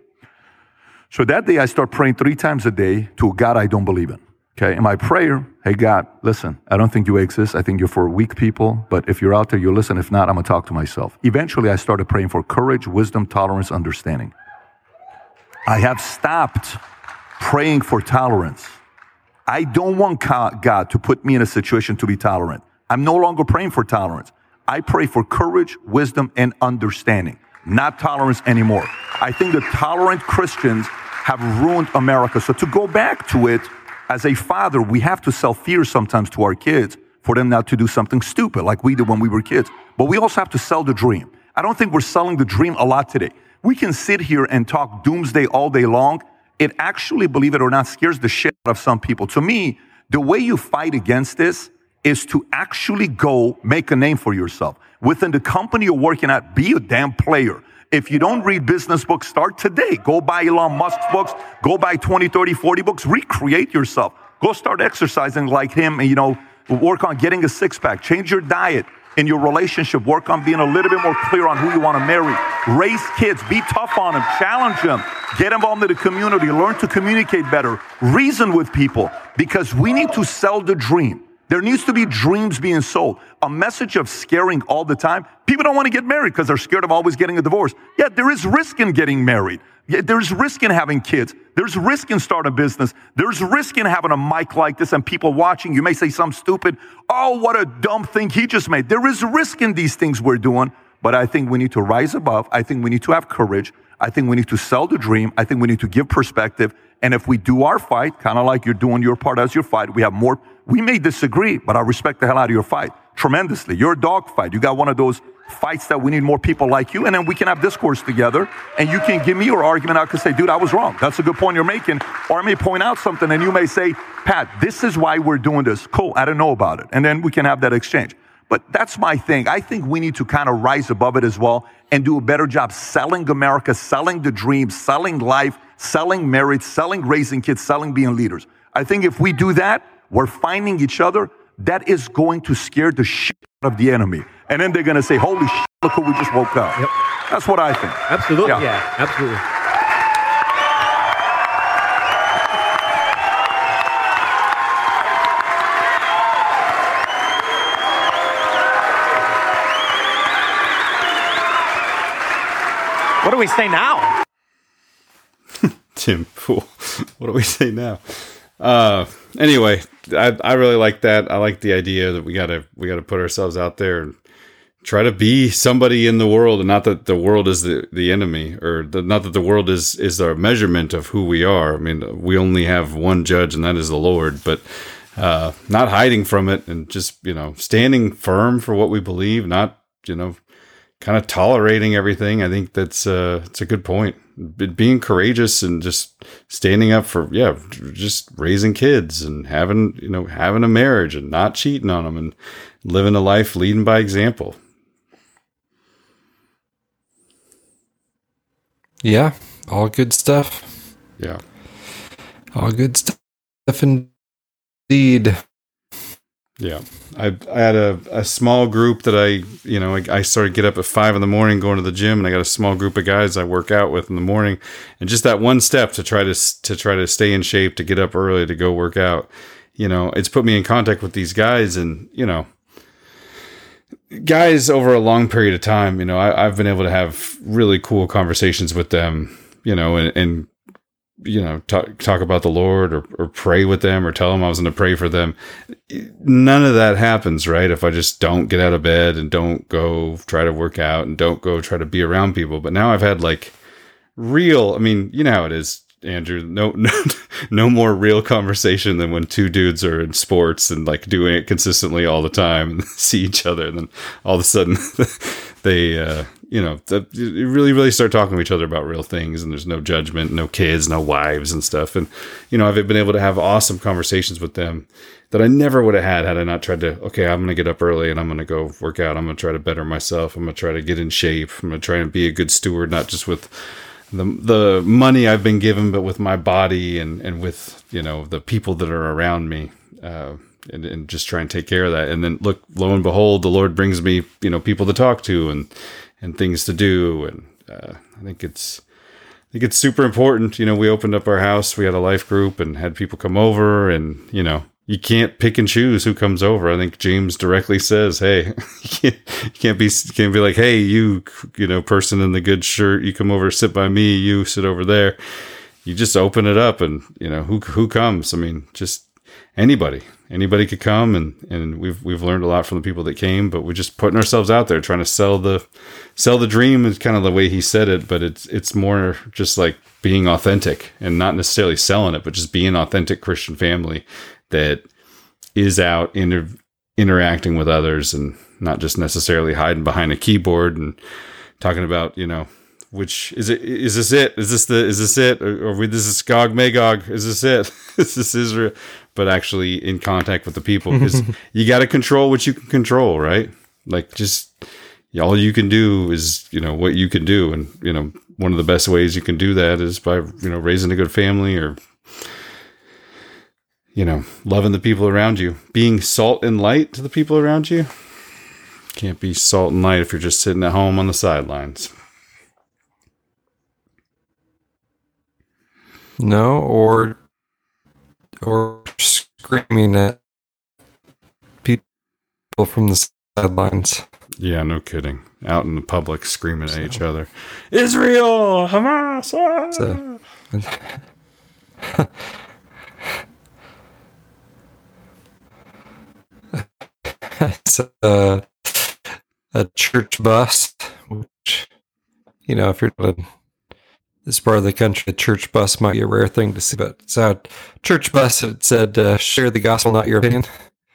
So that day, I start praying three times a day to a God I don't believe in. Okay, and my prayer, hey God, listen, I don't think you exist. I think you're for weak people, but if you're out there, you listen. If not, I'm gonna talk to myself. Eventually, I started praying for courage, wisdom, tolerance, understanding. I have stopped praying for tolerance. I don't want God to put me in a situation to be tolerant. I'm no longer praying for tolerance. I pray for courage, wisdom, and understanding, not tolerance anymore. I think the tolerant Christians have ruined America. So to go back to it, as a father, we have to sell fear sometimes to our kids for them not to do something stupid like we did when we were kids. But we also have to sell the dream. I don't think we're selling the dream a lot today. We can sit here and talk doomsday all day long. It actually, believe it or not, scares the shit out of some people. To me, the way you fight against this is to actually go make a name for yourself. Within the company you're working at, be a damn player. If you don't read business books, start today. Go buy Elon Musk's books, go buy 20, 30, 40 books, recreate yourself. Go start exercising like him and, you know, work on getting a six pack, change your diet in your relationship, work on being a little bit more clear on who you want to marry, raise kids, be tough on them, challenge them, get involved in the community, learn to communicate better, reason with people, because we need to sell the dream. There needs to be dreams being sold. A message of scaring all the time. People don't want to get married because they're scared of always getting a divorce. Yeah, there is risk in getting married. Yeah, there's risk in having kids. There's risk in starting a business. There's risk in having a mic like this and people watching. You may say something stupid. Oh, what a dumb thing he just made. There is risk in these things we're doing, but I think we need to rise above. I think we need to have courage. I think we need to sell the dream. I think we need to give perspective. And if we do our fight, kind of like you're doing your part as your fight, we have more. We may disagree, but I respect the hell out of your fight tremendously. You're a dogfight. You got one of those fights that we need more people like you, and then we can have discourse together, and you can give me your argument. I can say, dude, I was wrong. That's a good point you're making. Or I may point out something, and you may say, Pat, this is why we're doing this. Cool, I didn't know about it. And then we can have that exchange. But that's my thing. I think we need to kind of rise above it as well and do a better job selling America, selling the dream, selling life, selling marriage, selling raising kids, selling being leaders. I think if we do that, we're finding each other. That is going to scare the shit out of the enemy. And then they're going to say, holy shit, look who we just woke up.
Yep.
That's what I think.
Absolutely.
Yeah.
Yeah, absolutely. What do we say now?
Tim Pool. What do we say now? Uh, anyway, I, I really like that. I like the idea that we gotta we gotta put ourselves out there and try to be somebody in the world, and not that the world is the, the enemy, or the, not that the world is is our measurement of who we are. I mean, we only have one judge, and that is the Lord. But uh, not hiding from it, and just you know standing firm for what we believe, not you know kind of tolerating everything. I think that's uh, it's a good point. Being courageous and just standing up for yeah, just raising kids and having you know having a marriage and not cheating on them and living a life leading by example.
Yeah, all good stuff.
Yeah,
all good stuff indeed.
Yeah, I, I had a, a small group that I you know I, I started get up at five in the morning going to the gym and I got a small group of guys I work out with in the morning. And just that one step to try to to try to stay in shape to get up early to go work out you know it's put me in contact with these guys and you know guys over a long period of time you know I, I've been able to have really cool conversations with them you know and, and you know talk, talk about the lord or, or pray with them or tell them i was going to pray for them. None of that happens right? If i just don't get out of bed and don't go try to work out and don't go try to be around people. But now i've had like real i mean you know how it is andrew. No no, no more real conversation than when two dudes are in sports and like doing it consistently all the time and see each other. And then all of a sudden they uh you know that you really really start talking to each other about real things and there's no judgment no kids no wives and stuff. And you know i've been able to have awesome conversations with them that i never would have had had i not tried to okay i'm going to get up early and i'm going to go work out. I'm going to try to better myself. I'm going to try to get in shape. I'm going to try and be a good steward not just with the the money I've been given, but with my body and and with you know the people that are around me, uh, and and just try and take care of that. And then look, lo and behold, the Lord brings me you know people to talk to and and things to do. And uh, I think it's I think it's super important. You know, we opened up our house, we had a life group, and had people come over, and you know. You can't pick and choose who comes over. I think James directly says, "Hey, you can't, be can't be like, hey, you you know, person in the good shirt, you come over, sit by me, you sit over there." You just open it up, and you know who who comes. I mean, just anybody, anybody could come, and and we've we've learned a lot from the people that came. But we're just putting ourselves out there, trying to sell the sell the dream is kind of the way he said it. But it's it's more just like being authentic and not necessarily selling it, but just being an authentic Christian family that is out inter- interacting with others and not just necessarily hiding behind a keyboard and talking about you know which is it is this it is this the is this it or, or this is Gog Magog is this it is this Israel but actually in contact with the people because you got to control what you can control right like just all you can do is you know what you can do and you know one of the best ways you can do that is by you know raising a good family or you know, loving the people around you, being salt and light to the people around you. Can't be salt and light if you're just sitting at home on the sidelines.
No, or or screaming at people from the sidelines.
Yeah, no kidding. Out in the public screaming at each other. Israel, Hamas. ah!"
So, it's a, a church bus, which, you know, if you're not in this part of the country, a church bus might be a rare thing to see, but it's a church bus. It said, uh, share the gospel, not your opinion.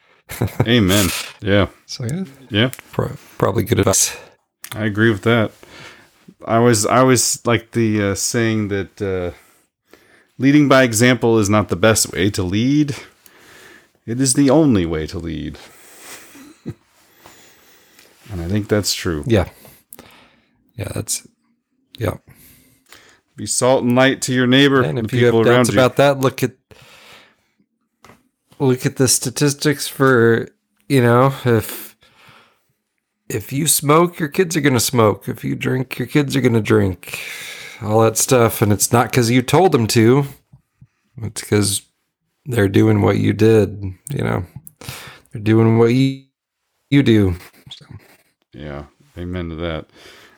Amen. Yeah.
So yeah,
Yeah.
pro- probably good advice.
I agree with that. I was I always like the uh, saying that uh, leading by example is not the best way to lead. It is the only way to lead. and I think that's true.
Yeah. Yeah, that's.
Be salt and light to your neighbor
And
and
if you have
people around
doubts
you.
about that, look at look at the statistics for you know if if you smoke, your kids are going to smoke. If you drink, your kids are going to drink. All that stuff, and it's not because you told them to. It's because they're doing what you did. You know, they're doing what you you do.
Yeah, amen to that.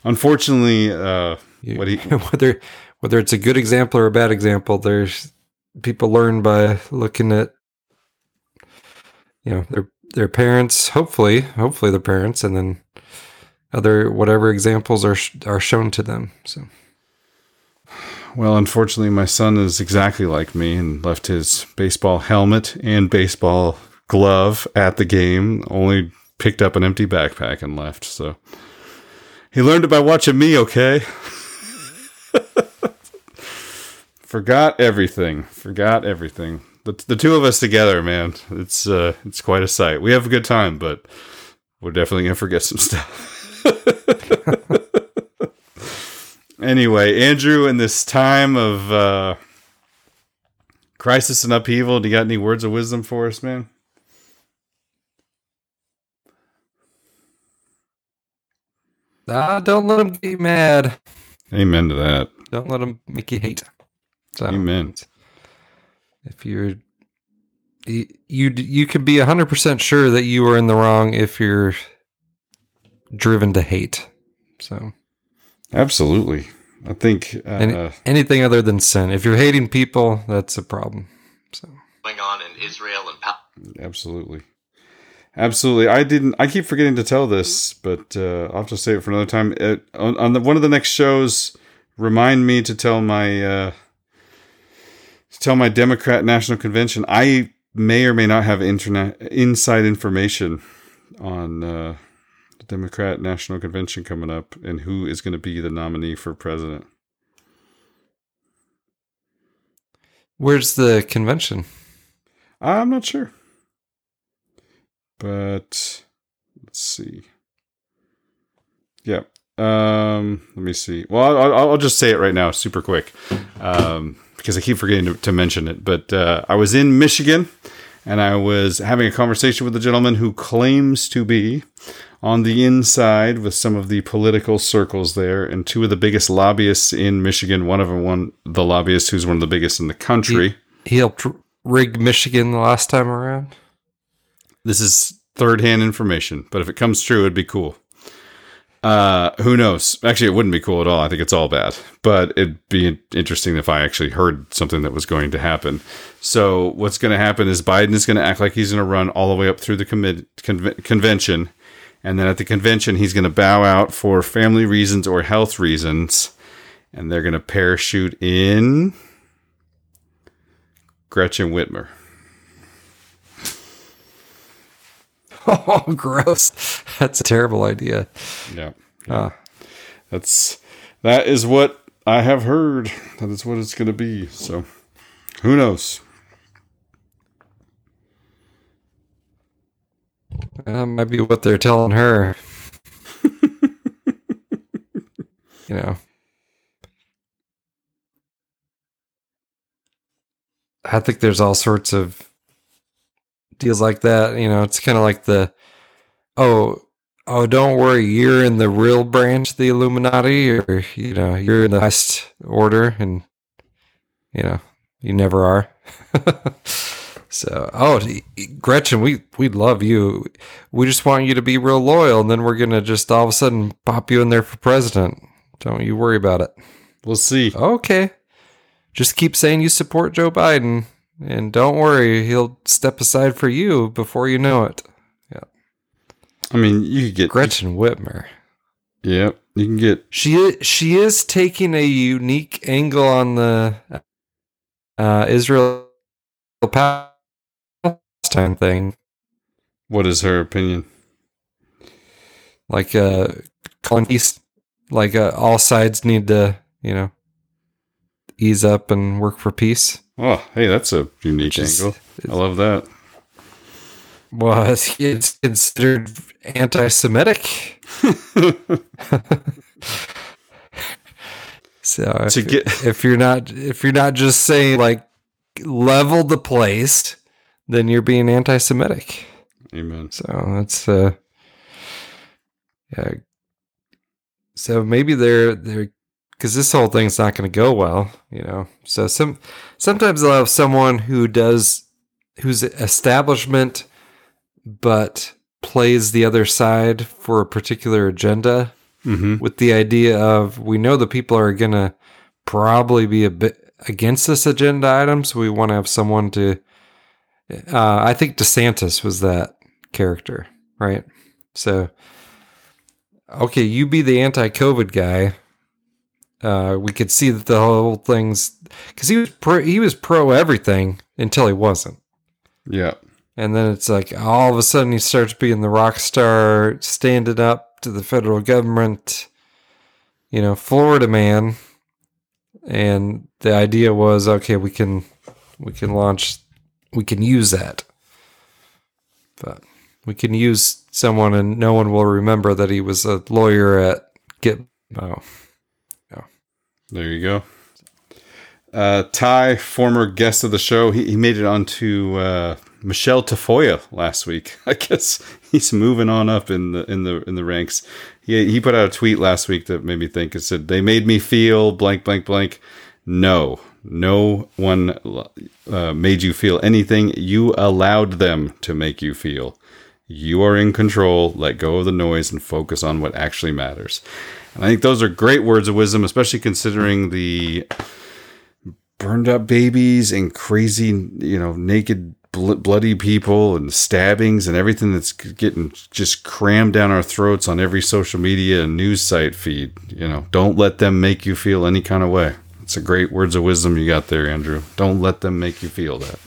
Unfortunately, uh, what he
whether whether it's a good example or a bad example, there's people learn by looking at you know their their parents. Hopefully, hopefully their parents, and then other whatever examples are are shown to them. So
Well, unfortunately, my son is exactly like me and left his baseball helmet and baseball glove at the game, only picked up an empty backpack and left. So he learned it by watching me, okay? Forgot everything. Forgot everything. The, the two of us together, man, it's uh, it's quite a sight. We have a good time, but we're definitely gonna forget some stuff. anyway, Andrew, in this time of uh, crisis and upheaval, do you got any words of wisdom for us, man?
ah, don't let them get you mad.
Amen to that.
Don't let them make you hate. So,
Amen.
If you're you you, could can be 100% sure that you are in the wrong if you're driven to hate. So
Absolutely. I think uh,
any, anything other than sin. If you're hating people, that's a problem.
So going on in Israel and Palestine.
Absolutely. Absolutely. I didn't. I keep forgetting to tell this, but uh, I'll have to say it for another time. Uh, on on the, one of the next shows, remind me to tell my uh, to tell my Democrat National Convention. I may or may not have internet inside information on uh, the Democrat National Convention coming up and who is going to be the nominee for president.
Where's the convention?
I'm not sure. But let's see. Yeah. Um, let me see. Well, I'll, I'll, just say it right now, super quick, um, because I keep forgetting to, to mention it. But uh, I was in Michigan, and I was having a conversation with a gentleman who claims to be on the inside with some of the political circles there, and two of the biggest lobbyists in Michigan. One of them, one the lobbyist who's one of the biggest in the country.
He helped rig Michigan the last time around.
This is third hand information, but if it comes true, it'd be cool. Uh, who knows? Actually, it wouldn't be cool at all. I think it's all bad, but it'd be interesting if I actually heard something that was going to happen. So, what's going to happen is Biden is going to act like he's going to run all the way up through the commit, conve- convention. And then at the convention, he's going to bow out for family reasons or health reasons. And they're going to parachute in Gretchen Whitmer.
Oh, gross. That's a terrible idea.
Yeah.
Ah.
That's that is what I have heard. That is what it's going to be. So, who knows?
That might be what they're telling her. you know. I think there's all sorts of deals like that. You know, it's kind of like the, oh, oh, don't worry, you're in the real branch of the Illuminati, or you know, you're in the highest order, and you know, you never are. so, oh, Gretchen, we we love you. We just want you to be real loyal, and then we're gonna just all of a sudden pop you in there for president. Don't you worry about it.
We'll see.
Okay. Just keep saying you support Joe Biden, and don't worry, he'll step aside for you before you know it. Yeah.
I mean, you could get
Gretchen Whitmer.
Yeah, you can get.
She is, she is taking a unique angle on the uh, Israel Palestine thing.
What is her opinion?
Like uh, calling peace, like uh, all sides need to, you know, ease up and work for peace.
Oh, hey, that's a unique
is-
angle. I love that.
Well, it's, it's considered anti-Semitic. so if,
To get-
if you're not if you're not just saying like level the place, then you're being anti-Semitic.
Amen.
So that's uh, yeah. So maybe they're they're because this whole thing's not going to go well, you know. So some sometimes they'll have someone who does who's establishment, but plays the other side for a particular agenda
Mhm.
with the idea of we know the people are going to probably be a bit against this agenda item, so we want to have someone to. Uh, I think DeSantis was that character, right? So, okay, you be the anti-COVID guy. Uh, we could see that the whole thing's because he was pro, he was pro everything until he wasn't.
Yeah.
And then it's like all of a sudden he starts being the rock star, standing up to the federal government, you know, Florida man. And the idea was, okay, we can we can launch we can use that. But we can use someone and no one will remember that he was a lawyer at Get oh.
There you go. Uh, Ty, former guest of the show, he, he made it onto uh, Michelle Tafoya last week. I guess he's moving on up in the in the in the ranks. He he put out a tweet last week that made me think. It said they made me feel blank blank blank. No, no one uh, made you feel anything. You allowed them to make you feel. You are in control. Let go of the noise and focus on what actually matters. And I think those are great words of wisdom, especially considering the burned up babies and crazy, you know, naked, bl- bloody people and stabbings and everything that's getting just crammed down our throats on every social media and news site feed. You know, don't let them make you feel any kind of way. It's a great words of wisdom you got there, Andrew. Don't let them make you feel that.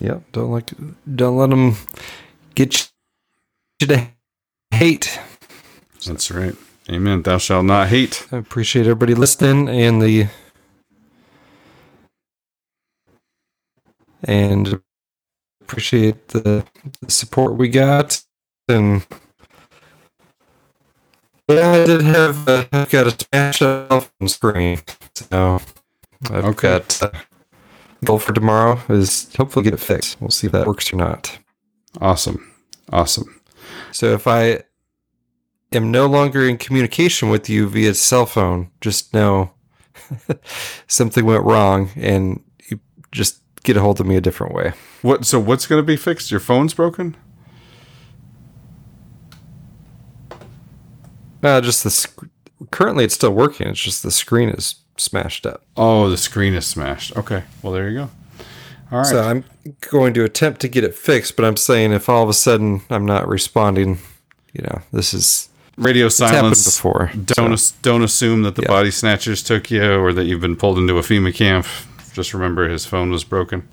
Yep. Don't like don't let them get you to hate.
That's right. Amen. Thou shalt not hate.
I appreciate everybody listening and the and appreciate the, the support we got and yeah, I did have uh, I've got a smash off screen, so I've
Okay.
got uh, goal for tomorrow is hopefully get it fixed. We'll see if that works or not.
Awesome. Awesome.
So if I am no longer in communication with you via cell phone, just know something went wrong and you just get a hold of me a different way.
What? So what's going to be fixed? Your phone's broken?
Uh, just the sc- currently it's still working. It's just the screen is smashed up.
Oh, the screen is smashed. Okay. Well, there you go. All right.
So I'm going to attempt to get it fixed, but I'm saying if all of a sudden I'm not responding, you know, this is
radio silence
before.
Don't
so-
don't assume that the body snatchers took you or that you've been pulled into a FEMA camp. Just remember his phone was broken.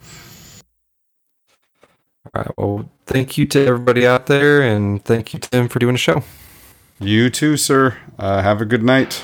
All right. Well, thank you to everybody out there, and thank you to Tim for doing the show.
You too, sir. Uh, have a good night.